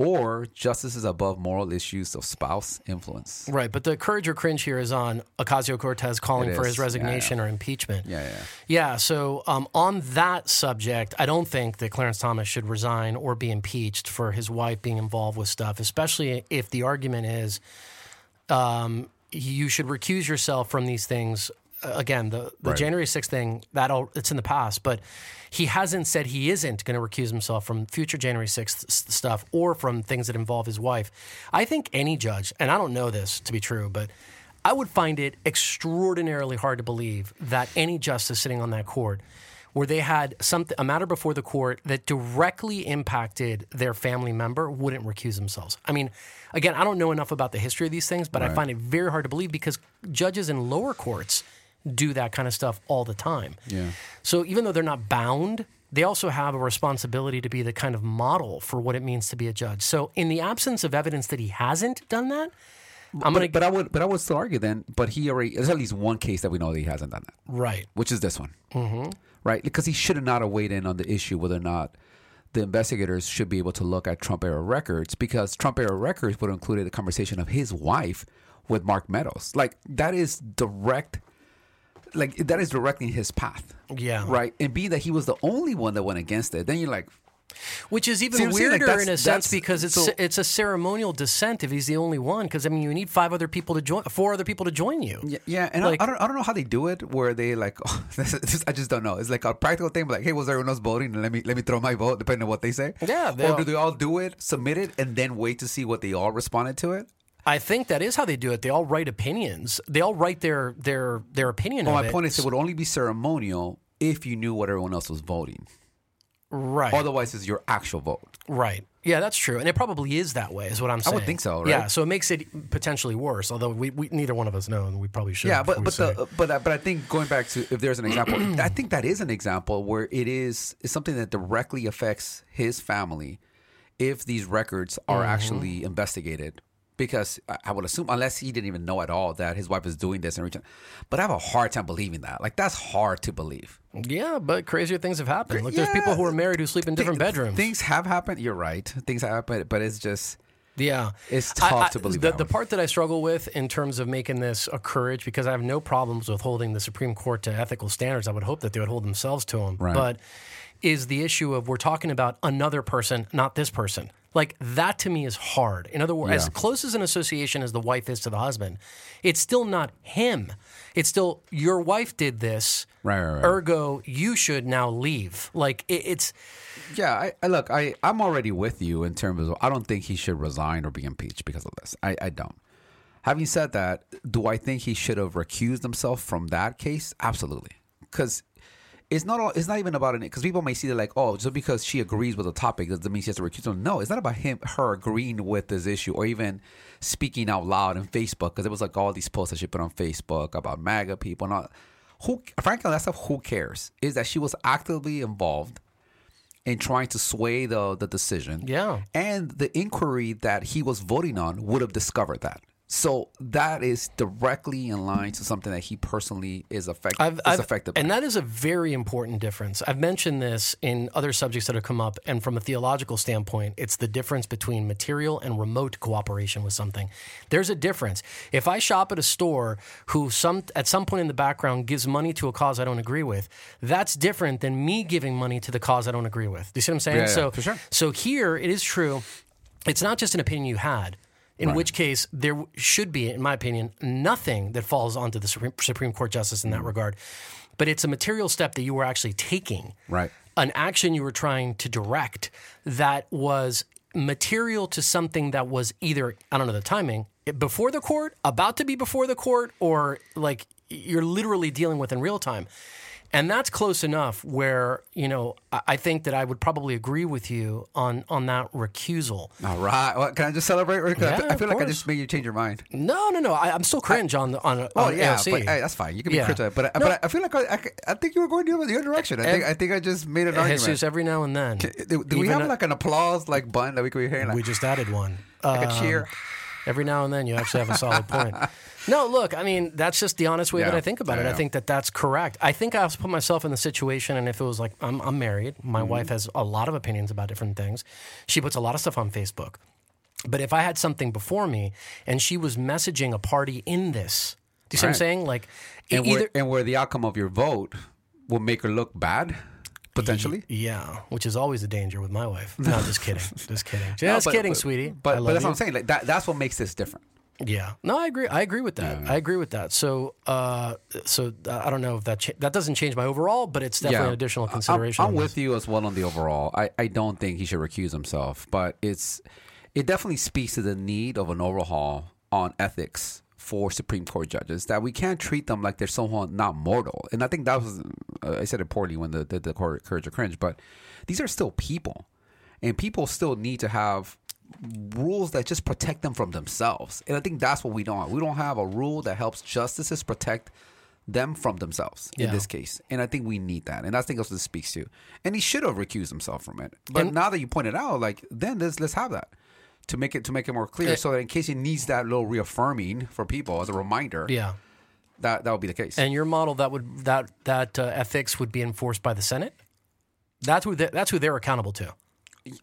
or justices above moral issues of spouse influence. Right, but the courage or cringe here is on Ocasio Cortez calling for is. his Yeah, resignation or impeachment. Yeah, yeah. Yeah, so um, on that subject, I don't think that Clarence Thomas should resign or be impeached for his wife being involved with stuff, especially if the argument is um, you should recuse yourself from these things. Uh, Again, the, the Right. January 6th thing, that all, it's in the past, but he hasn't said he isn't going to recuse himself from future January 6th s- stuff or from things that involve his wife. I think any judge, and I don't know this to be true, but I would find it extraordinarily hard to believe that any justice sitting on that court where they had something a matter before the court that directly impacted their family member wouldn't recuse themselves. I mean, again, I don't know enough about the history of these things, but I find it very hard to believe because judges in lower courts do that kind of stuff all the time. Yeah. So even though they're not bound, they also have a responsibility to be the kind of model for what it means to be a judge. So in the absence of evidence that he hasn't done that, I'm but, to but I would, but I would still argue then. But he already there's at least one case that we know that he hasn't done that, right. which is this one, mm-hmm. right? Because he should have not have weighed in on the issue whether or not the investigators should be able to look at Trump era records because Trump era records would have included a conversation of his wife with Mark Meadows. Like that is direct, like that is directly his path. Yeah. Right. And being that he was the only one that went against it, then you're like, Which is even See what Like, weirder in a sense because it's so- it's a ceremonial dissent if he's the only one. Because I mean, you need five other people to join, four other people to join you. Yeah, yeah, and Like- I, I don't, I don't know how they do it. Where they like, oh, this is- I just don't know. It's like a practical thing. Like, hey, was everyone else voting? And let me let me throw my vote, depending on what they say. Yeah, or do they all do it, submit it, and then wait to see what they all responded to it? I think that is how they do it. They all write opinions. They all write their their their opinion. Well, my it. point is, it would only be ceremonial if you knew what everyone else was voting. right, Otherwise, it's your actual vote. right. Yeah, that's true, and it probably is that way. Is what I'm saying. I would think so, right? Yeah, so it makes it potentially worse. Although we, we neither one of us know, and we probably should. Yeah, but but the, but I- but I think going back to if there's an example, I think that is an example where it is is something that directly affects his family if these records are Mm-hmm. actually investigated. Because I- I would assume, unless he didn't even know at all that his wife is doing this and reaching, but I have a hard time believing that. Like that's hard to believe. Yeah, but crazier things have happened. Look, there's people who are married who sleep in different Thi- bedrooms. Things have happened. You're right. Things have happened, but it's just Yeah, It's tough to believe The, that the part that I struggle with in terms of making this a courage, because I have no problems with holding the Supreme Court to ethical standards. I would hope that they would hold themselves to them. Right. But is the issue of we're talking about another person, not this person. Like that to me is hard. In other words, as close as an association as the wife is to the husband, it's still not him. It's still your wife did this. Right, right, right. Ergo, you should now leave. Like it, it's Yeah, I, I look, I, I'm already with you in terms of I don't think he should resign or be impeached because of this. I, I don't. Having said that, do I think he should have recused himself from that case? Absolutely, because it's not all. It's not even about it. Because people may see it like, oh, just because she agrees with the topic doesn't mean she has to recuse himself. No, it's not about him, her agreeing with this issue or even speaking out loud on Facebook. Because it was like all these posts that she put on Facebook about MAGA people and all. Who, frankly, that stuff. Who cares? Is that she was actively involved in trying to sway the the decision. Yeah. And the inquiry that he was voting on would have discovered that. So that is directly in line to something that he personally is affect, I've, is I've- affected by. and that is a very important difference. I've mentioned this in other subjects that have come up, and from a theological standpoint, it's the difference between material and remote cooperation with something. There's a difference. If I shop at a store who some at some point in the background gives money to a cause I don't agree with, that's different than me giving money to the cause I don't agree with. Do you see what I'm saying? Yeah, yeah, so for sure. So here it is true. It's not just an opinion you had. In which case, there should be, in my opinion, nothing that falls onto the Supreme, Supreme Court justice in that mm. regard. But it's a material step that you were actually taking, Right. An action you were trying to direct that was material to something that was either I don't know the timing eh, before the court, about to be before the court, or like you're literally dealing with in real time. And that's close enough where, you know, I I think that I would probably agree with you on on that recusal. All right. Well, can I just celebrate? I Yeah, feel- I feel like I just made you change your mind. No, no, no. I, I'm still cringe on the on. Oh on yeah, AOC. but hey, that's fine. You can be Yeah. critical, but I- No. but I, I feel like I, I, I think you were going to the other direction. I think I think I just made an argument. Jesus, every now and then. do, do we have a- like an applause like button that we could be hearing? Like, we just added one. like a Um, cheer. Every now and then, you actually have a solid point. No, look, I mean, that's just the honest way that I think about it. Yeah, I think that that's correct. I think I also put myself in the situation, and if it was like, I'm, I'm married, my Mm-hmm. wife has a lot of opinions about different things. She puts a lot of stuff on Facebook. But if I had something before me and she was messaging a party in this, do you see what I'm saying? Like, and either. where, and where the outcome of your vote will make her look bad, potentially. Yeah, which is always a danger with my wife. No, just kidding. Just kidding. Just No, but- kidding, but- sweetie. But, but that's you. what I'm saying. Like that, that's what makes this different. Yeah. No, I agree. I agree with that. I agree with that. So, uh, so uh, I don't know if that cha- that doesn't change my overall, but it's definitely an additional I'm- consideration. I'm, with you as well on the overall. I, I don't think he should recuse himself, but it's it definitely speaks to the need of an overhaul on ethics for Supreme Court judges that we can't treat them like they're somehow not mortal. And I think that was uh, I said it poorly when the the, the court courage or cringe, but these are still people, and people still need to have rules that just protect them from themselves. And I think that's what we don't have. We don't have a rule that helps justices protect them from themselves in this case. And I think we need that. And I think that's what this speaks to. And he should have recused himself from it. But And- now that you pointed out, like then let's let's have that. To make it to make it more clear, Eh. so that in case he needs that little reaffirming for people as a reminder, Yeah. that that would be the case. And your model that would that that uh, ethics would be enforced by the Senate. That's who they, that's who they're accountable to.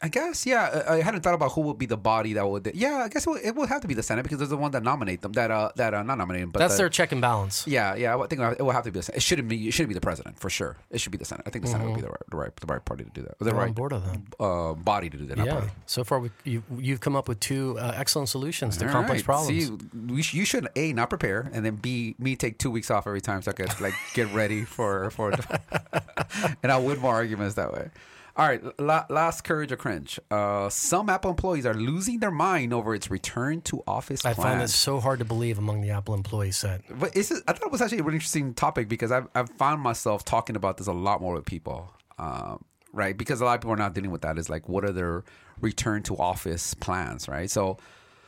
I guess, yeah. I I hadn't thought about who would be the body that would. Yeah, I guess it would, it would have to be the Senate because they're the one that nominate them. That uh, that uh, not nominate them, but That's the- their check and balance. Yeah, yeah. I think it will have to be the Senate. It shouldn't be. It shouldn't be the president for sure. It should be the Senate. I think the Senate would be the right, the right, the right party to do that. The We're right on board with that. uh, body to do that. Yeah. party. So far, we, you, you've come up with two uh, excellent solutions to All complex right. problems. See, we you should a not prepare, and then b me take two weeks off every time so I could like get ready for for, and I'll win more arguments that way. All right, la- last courage or cringe. Uh, some Apple employees are losing their mind over its return to office. I plan. find this so hard to believe among the Apple employee set. But it's, I thought it was actually a really interesting topic because I've, I've found myself talking about this a lot more with people, um, right? Because a lot of people are not dealing with that. Is like, what are their return to office plans, right? So,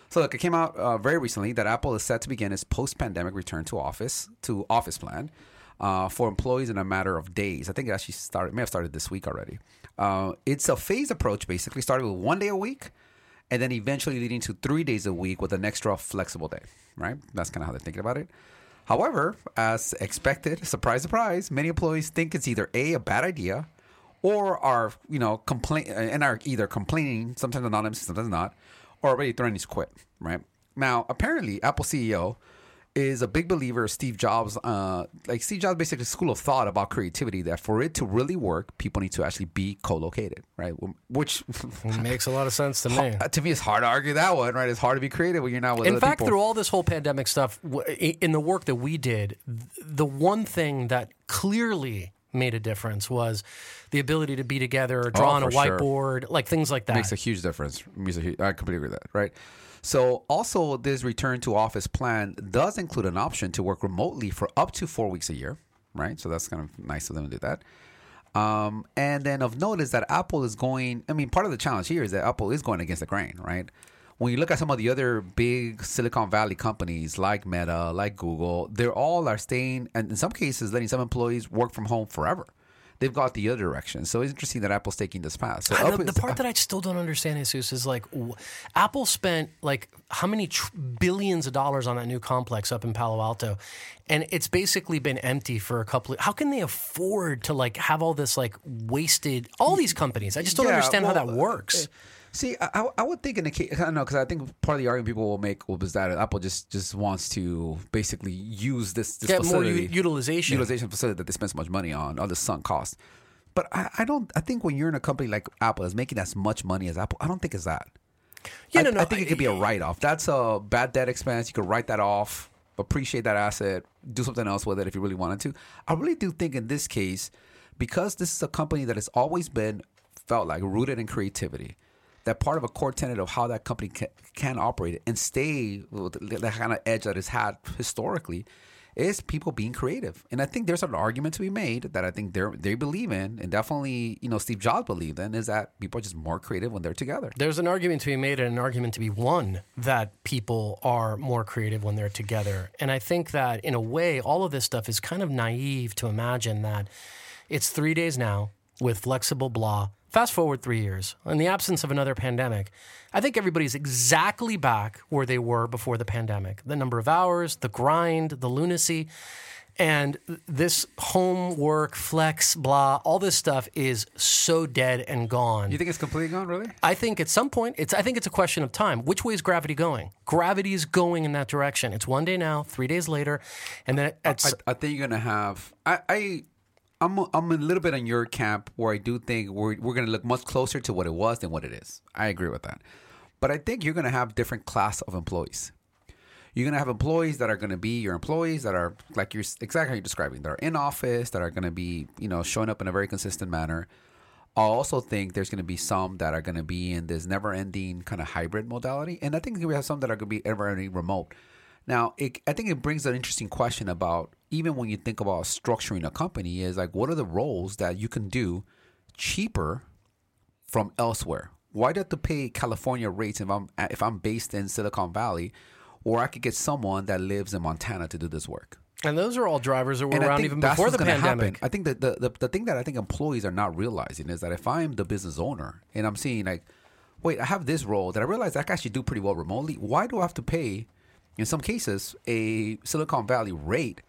so look, it came out uh, very recently that Apple is set to begin its post-pandemic return to office to office plan uh, for employees in a matter of days. I think it actually started, may have started this week already. Uh, it's a phased approach, basically, starting with one day a week and then eventually leading to three days a week with an extra flexible day, right? That's kind of how they're thinking about it. However, as expected, surprise, surprise, many employees think it's either A, a bad idea, or are, you know, complain and are either complaining, sometimes anonymously, sometimes not, or already threatening to quit, right? Now, apparently, Apple CEO is a big believer of Steve Jobs. Uh, like Steve Jobs, basically, school of thought about creativity that for it to really work, people need to actually be co-located, right? Which makes a lot of sense to me. to me, it's hard to argue that one, right? It's hard to be creative when you're not with In other fact, people. through all this whole pandemic stuff, in the work that we did, the one thing that clearly made a difference was the ability to be together, draw Oh, on a for sure. whiteboard, like things like that. makes a huge difference. Makes a huge, I completely agree with that, right? So, also, this return to office plan does include an option to work remotely for up to four weeks a year, right? So that's kind of nice of them to do that. Um, and then of note is that Apple is going. I mean, part of the challenge here is that Apple is going against the grain, right? When you look at some of the other big Silicon Valley companies like Meta, like Google, they're all are staying, and in some cases, letting some employees work from home forever. They've got the other direction. So it's interesting that Apple's taking this path. So the, the part that I still don't understand, Jesus, is like w- Apple spent like how many tr- billions of dollars on that new complex up in Palo Alto, and it's basically been empty for a couple. of How can they afford to like have all this like wasted? All these companies, I just don't Yeah, understand how that works. Eh, See, I, I- would think in the case, I don't know, because I think part of the argument people will make was that Apple just just wants to basically use this, this Get more u- utilization. utilization facility that they spend so much money on, all the sunk cost. But I, I don't. I think when you're in a company like Apple is making as much money as Apple, I don't think it's that. Yeah, I, no, no, I think it could be a write off. That's a bad debt expense. You could write that off, appreciate that asset, do something else with it if you really wanted to. I really do think in this case, because this is a company that has always been felt like rooted in creativity, that part of a core tenet of how that company can, can operate and stay with the kind of edge that it's had historically is people being creative. And I think there's an argument to be made that I think they they believe in, and definitely you know Steve Jobs believed in, is that people are just more creative when they're together. There's an argument to be made and an argument to be won that people are more creative when they're together. And I think that in a way, all of this stuff is kind of naive to imagine that it's three days now with flexible blah. Fast forward three years. In the absence of another pandemic, I think everybody's exactly back where they were before the pandemic. The number of hours, the grind, the lunacy. And this homework, flex, blah, all this stuff is so dead and gone. You think it's completely gone, really? I think at some point, it's. I think it's a question of time. Which way is gravity going? Gravity is going in that direction. It's one day now, three days later, and then it's. I, I think you're gonna have. I, I I'm I'm a little bit on your camp where I do think we're we're gonna look much closer to what it was than what it is. I agree with that, but I think you're gonna have different class of employees. You're gonna have employees that are gonna be your employees that are like you're exactly how you're describing. That are in office that are gonna be you know showing up in a very consistent manner. I also think there's going to be some that are going to be in this never-ending kind of hybrid modality, and I think we have some that are going to be ever-ending remote. Now, it, I think it brings an interesting question about even when you think about structuring a company, is like what are the roles that you can do cheaper from elsewhere? Why do I have to pay California rates if I'm if I'm based in Silicon Valley, or I could get someone that lives in Montana to do this work? And those are all drivers that were and around even before the pandemic. Happen. I think that the, the the thing that I think employees are not realizing is that if I'm the business owner and I'm seeing like, wait, I have this role that I realize I can actually do pretty well remotely. Why do I have to pay, in some cases, a Silicon Valley rate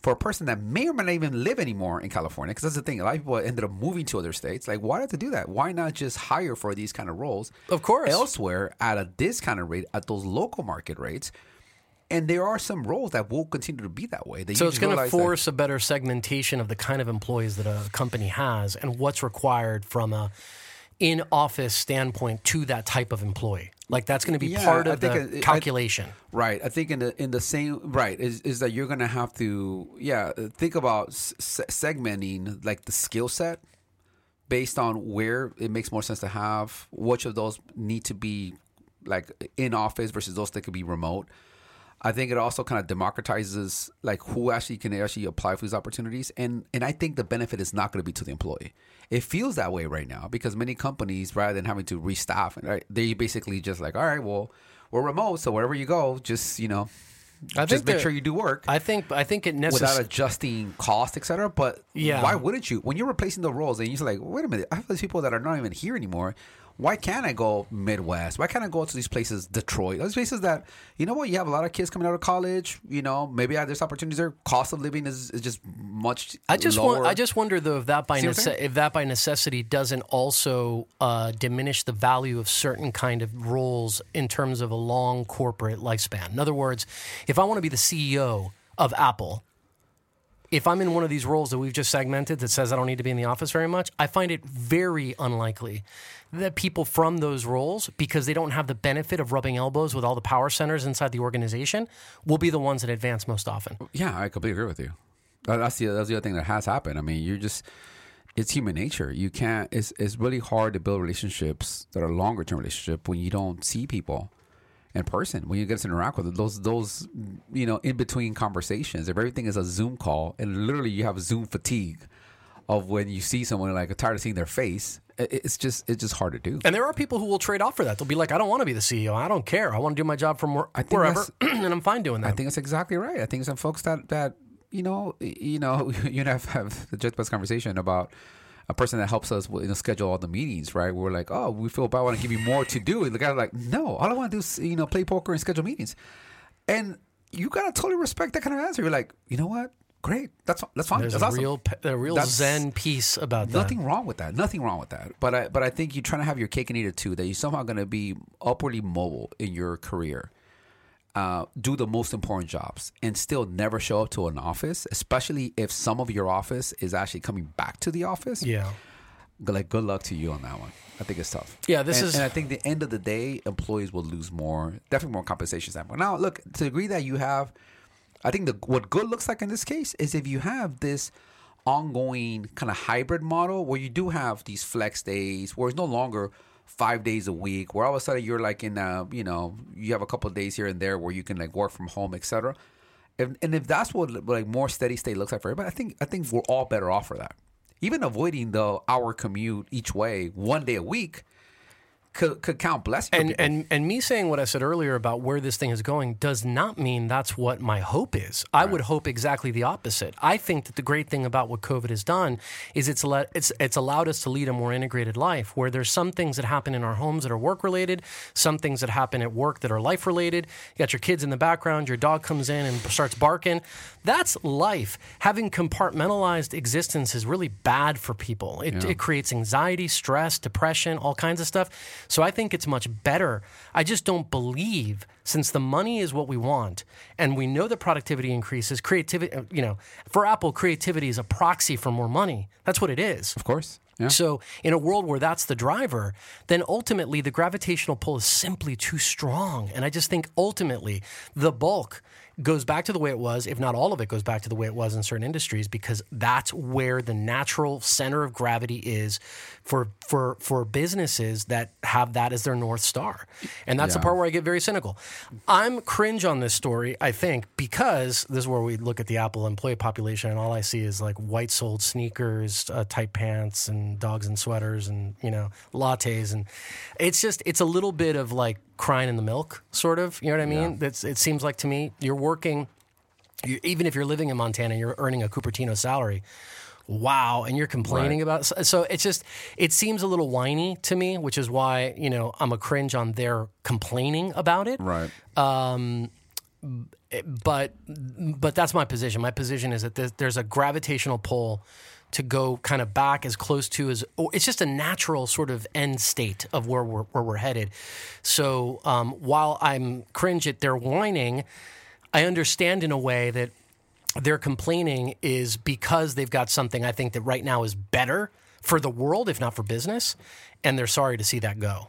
for a person that may or may not even live anymore in California? Because that's the thing. A lot of people ended up moving to other states. Like, why do to do that? Why not just hire for these kind of roles? Of course. elsewhere at a discounted rate at those local market rates. And there are some roles that will continue to be that way. That So it's going to realize that- force a better segmentation of the kind of employees that a company has and what's required from a in office standpoint to that type of employee. Like that's going to be Yeah, part of the it- I- calculation. Right. I think in the in the same right is is that you're gonna have to yeah think about se- segmenting like the skill set based on where it makes more sense to have which of those need to be like in office versus those that could be remote. I think it also kind of democratizes like who actually can actually apply for these opportunities, and and I think the benefit is not going to be to the employee. It feels that way right now because many companies, rather than having to restaff, right, they basically just like, all right, well, we're remote, so wherever you go, just you know, I just make sure you do work I think I think it without adjusting cost, etc. But Yeah. why wouldn't you? When you're replacing the roles, and you're like, wait a minute, I have these people that are not even here anymore. Why can't I go Midwest? Why can't I go to these places, Detroit? Those places that you know what, you have a lot of kids coming out of college. You know, maybe there's opportunities there. Cost of living is, is just much. I just lower. want, I just wonder though if that by See what I'm nece- if that by necessity doesn't also uh, diminish the value of certain kind of roles in terms of a long corporate lifespan. In other words, if I want to be the CEO of Apple, if I'm in one of these roles that we've just segmented that says I don't need to be in the office very much, I find it very unlikely that people from those roles, because they don't have the benefit of rubbing elbows with all the power centers inside the organization, will be the ones that advance most often. Yeah, I completely agree with you. That's the that's the other thing that has happened. I mean, you're just it's human nature. You can't. It's it's really hard to build relationships that are longer term relationship when you don't see people in person. When you get to interact with them, those those you know in between conversations. If everything is a Zoom call and literally you have Zoom fatigue of when you see someone like tired of seeing their face. It's just it's just hard to do. And there are people who will trade off for that. They'll be like, I don't want to be the CEO. I don't care. I want to do my job from where, think wherever, and I'm fine doing that. I think that's exactly right. I think some folks that that you know you know you and I have, have the just this conversation about a person that helps us you know, schedule all the meetings. Right? We're like, oh, we feel bad. I want to give you more to do. And the guy's like, no, all I want to do is you know play poker and schedule meetings. And you gotta totally respect that kind of answer. You're like, you know what? Great. That's that's fine. There's that's a awesome. real, a real That's- zen piece about that. Nothing wrong with that. Nothing wrong with that. But I but I think you're trying to have your cake and eat it too. That you're somehow going to be upwardly mobile in your career, uh, do the most important jobs, and still never show up to an office. Especially if some of your office is actually coming back to the office. Yeah. Like good luck to you on that one. I think it's tough. Yeah, this And- is- and I think the end of the day, employees will lose more, definitely more compensation standpoint. Now, look to the degree that you have, I think the what good looks like in this case is if you have this ongoing kind of hybrid model where you do have these flex days where it's no longer five days a week where all of a sudden you're like in a you know you have a couple days here and there where you can like work from home etc and, and if that's what like more steady state looks like for everybody i think i think we're all better off for that. Even avoiding the hour commute each way one day a week could, could count blessing for And, and and me saying what I said earlier about where this thing is going does not mean that's what my hope is. I would hope exactly the opposite. I think that the great thing about what COVID has done is it's let it's it's allowed us to lead a more integrated life where there's some things that happen in our homes that are work related, some things that happen at work that are life related. You got your kids in the background, your dog comes in and starts barking. That's life. Having compartmentalized existence is really bad for people. It, it creates anxiety, stress, depression, all kinds of stuff. So I think it's much better. I just don't believe, since the money is what we want, and we know that productivity increases, creativity, uh, you know, for Apple, creativity is a proxy for more money. That's what it is. of course yeah So, in a world where that's the driver, then ultimately the gravitational pull is simply too strong. And I just think ultimately the bulk goes back to the way it was, if not all of it goes back to the way it was in certain industries, because that's where the natural center of gravity is for for for businesses that have that as their north star. And that's the part where I get very cynical. I'm cringe on this story, I think, because this is where we look at the Apple employee population, and all I see is like white soled sneakers, uh, tight pants, and dogs and sweaters, and you know lattes, and it's just it's a little bit of like crying in the milk, sort of. You know what I mean? That's it seems like to me you're working you, even if you're living in Montana and you're earning a Cupertino salary, wow, and you're complaining about so, so it's just it seems a little whiny to me, which is why you know I'm a cringe on their complaining about it. Right. Um, but but that's my position. My position is that there's a gravitational pull to go kind of back as close to as it's just a natural sort of end state of where we're where we're headed. So um, while I'm cringe at their whining, I understand in a way that their complaining is because they've got something I think that right now is better for the world, if not for business, and they're sorry to see that go.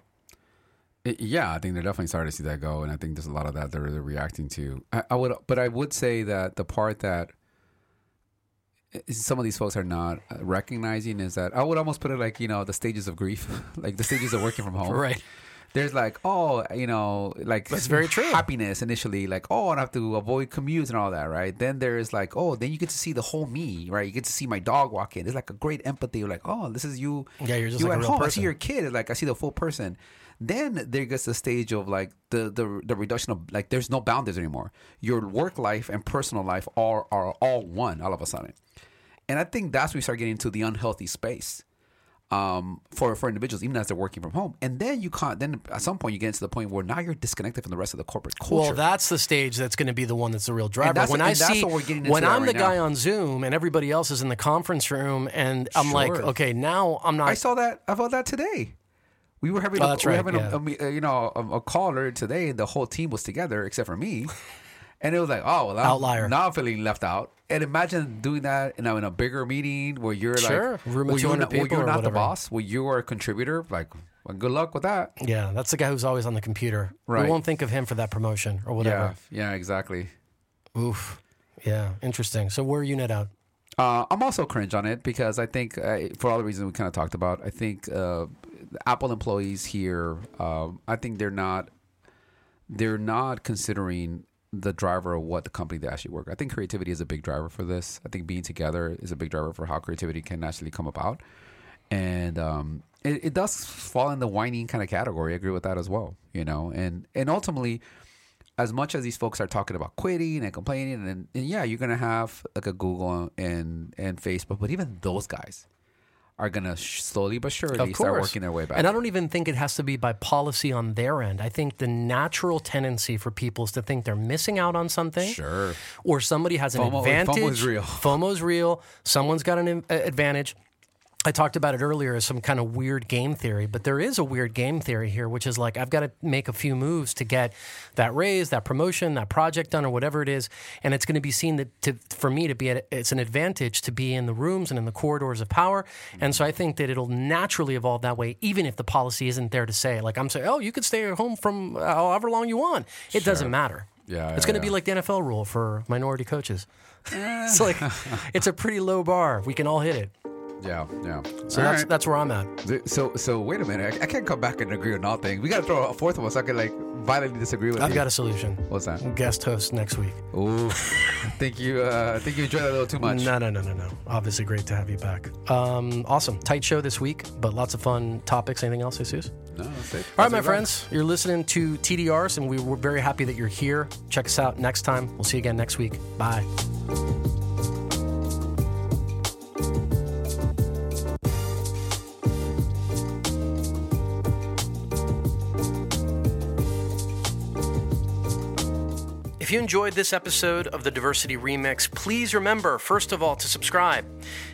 Yeah, I think they're definitely sorry to see that go, and I think there's a lot of that they're, they're reacting to. I, I would, but I would say that the part that some of these folks are not uh, recognizing is that I would almost put it like you know the stages of grief, like the stages of working from home. Right. There's like oh you know like That's very true. happiness initially like oh I don't have to avoid commutes and all that right. Then there's like oh then you get to see the whole me right. You get to see my dog walk in. It's like a great empathy. Like oh this is you. Yeah, you're just you like a at real home. I see your kid. It's Like I see the full person. Then there gets the stage of like the the the reduction of like there's no boundaries anymore. Your work life and personal life are are all one all of a sudden, and I think that's where we start getting into the unhealthy space um, for for individuals, even as they're working from home. And then you can't. Then at some point you get into the point where now you're disconnected from the rest of the corporate culture. Well, that's the stage that's going to be the one that's the real driver. when I see we're getting into when I'm right the guy now. on Zoom and everybody else is in the conference room, and I'm like, okay, now I'm not. I saw that. I felt that today. We were having, Oh, a, we were right, having yeah. a, a uh, you know, a, a call earlier today, and the whole team was together except for me. And it was like, oh, well, I'm, Outlier. Now I'm feeling left out. And imagine doing that, in a in a bigger meeting where you're Sure. like, Room where you're not, where you're not the boss, where you are a contributor. Like, well, good luck with that. yeah, that's the guy who's always on the computer. Right. We won't think of him for that promotion or whatever. Yeah, yeah, exactly. Oof. Yeah, interesting. So where are you net out? Uh, I'm also cringe on it because I think, uh, for all the reasons we kind of talked about, I think uh, Apple employees here, um, I think they're not, they're not considering the driver of what the company they actually work. I think creativity is a big driver for this. I think being together is a big driver for how creativity can actually come about, and um, it, it does fall in the whining kind of category. I agree with that as well. You know, and and ultimately as much as these folks are talking about quitting and complaining, and, and yeah, you're gonna have like a Google and and Facebook, but even those guys are gonna sh- slowly but surely start working their way back. And I don't even think it has to be by policy on their end. I think the natural tendency for people is to think they're missing out on something. Sure. Or somebody has an FOMO- advantage. FOMO's real. FOMO's real. Someone's got an uh, advantage. I talked about it earlier as some kind of weird game theory, but there is a weird game theory here, which is like I've got to make a few moves to get that raise, that promotion, that project done, or whatever it is, and it's going to be seen that to, for me to be at, it's an advantage to be in the rooms and in the corridors of power, and so I think that it'll naturally evolve that way, even if the policy isn't there to say like I'm saying, oh, you could stay at home from uh, however long you want. It doesn't matter. Yeah, it's yeah, going to be like the NFL rule for minority coaches. it's like it's a pretty low bar. We can all hit it. Yeah, yeah. So All that's right. that's where I'm at. So so wait a minute. I, I can't come back and agree on all things. We got to throw a fourth one so I can like violently disagree with you. I've you. got a solution. What's that? Guest host next week. Ooh, I think you uh, I think you enjoyed that a little too much. No, no, no, no, no. Obviously, great to have you back. Um, awesome, tight show this week, but lots of fun topics. Anything else, Jesus? No, that's it. All right, That's my it, friends, you're listening to TDRs, and we, we're very happy that you're here. Check us out next time. We'll see you again next week. Bye. If you enjoyed this episode of the Diversity Remix, please remember, first of all, to subscribe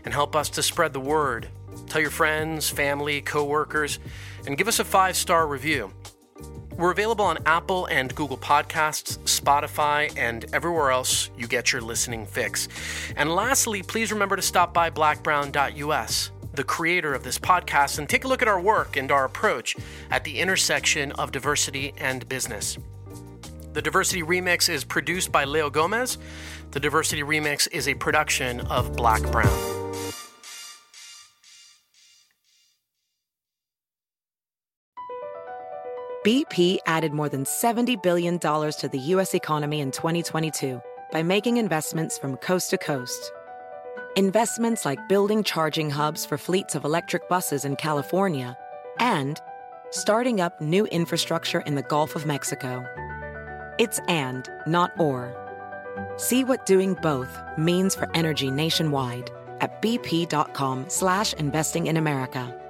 and help us to spread the word. Tell your friends, family, coworkers, and give us a five star review. We're available on Apple and Google Podcasts, Spotify, and everywhere else you get your listening fix. And lastly, please remember to stop by blackbrown.us, the creator of this podcast, and take a look at our work and our approach at the intersection of diversity and business. The Diversity Remix is produced by Leo Gomez. The Diversity Remix is a production of Black Brown. BP added more than $70 billion to the U.S. economy in 2022 by making investments from coast to coast. Investments like building charging hubs for fleets of electric buses in California and starting up new infrastructure in the Gulf of Mexico. It's and, not or. See what doing both means for energy nationwide at bp.com slash investing in America.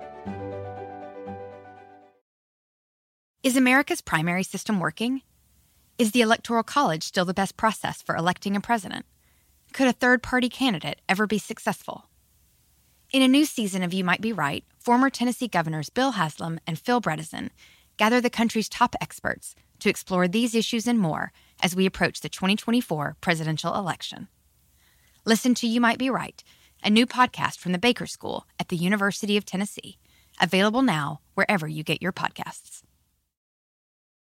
Is America's primary system working? Is the Electoral College still the best process for electing a president? Could a third party candidate ever be successful? In a new season of You Might Be Right, former Tennessee governors Bill Haslam and Phil Bredesen gather the country's top experts to explore these issues and more as we approach the 2024 presidential election. Listen to You Might Be Right, a new podcast from the Baker School at the University of Tennessee, available now wherever you get your podcasts.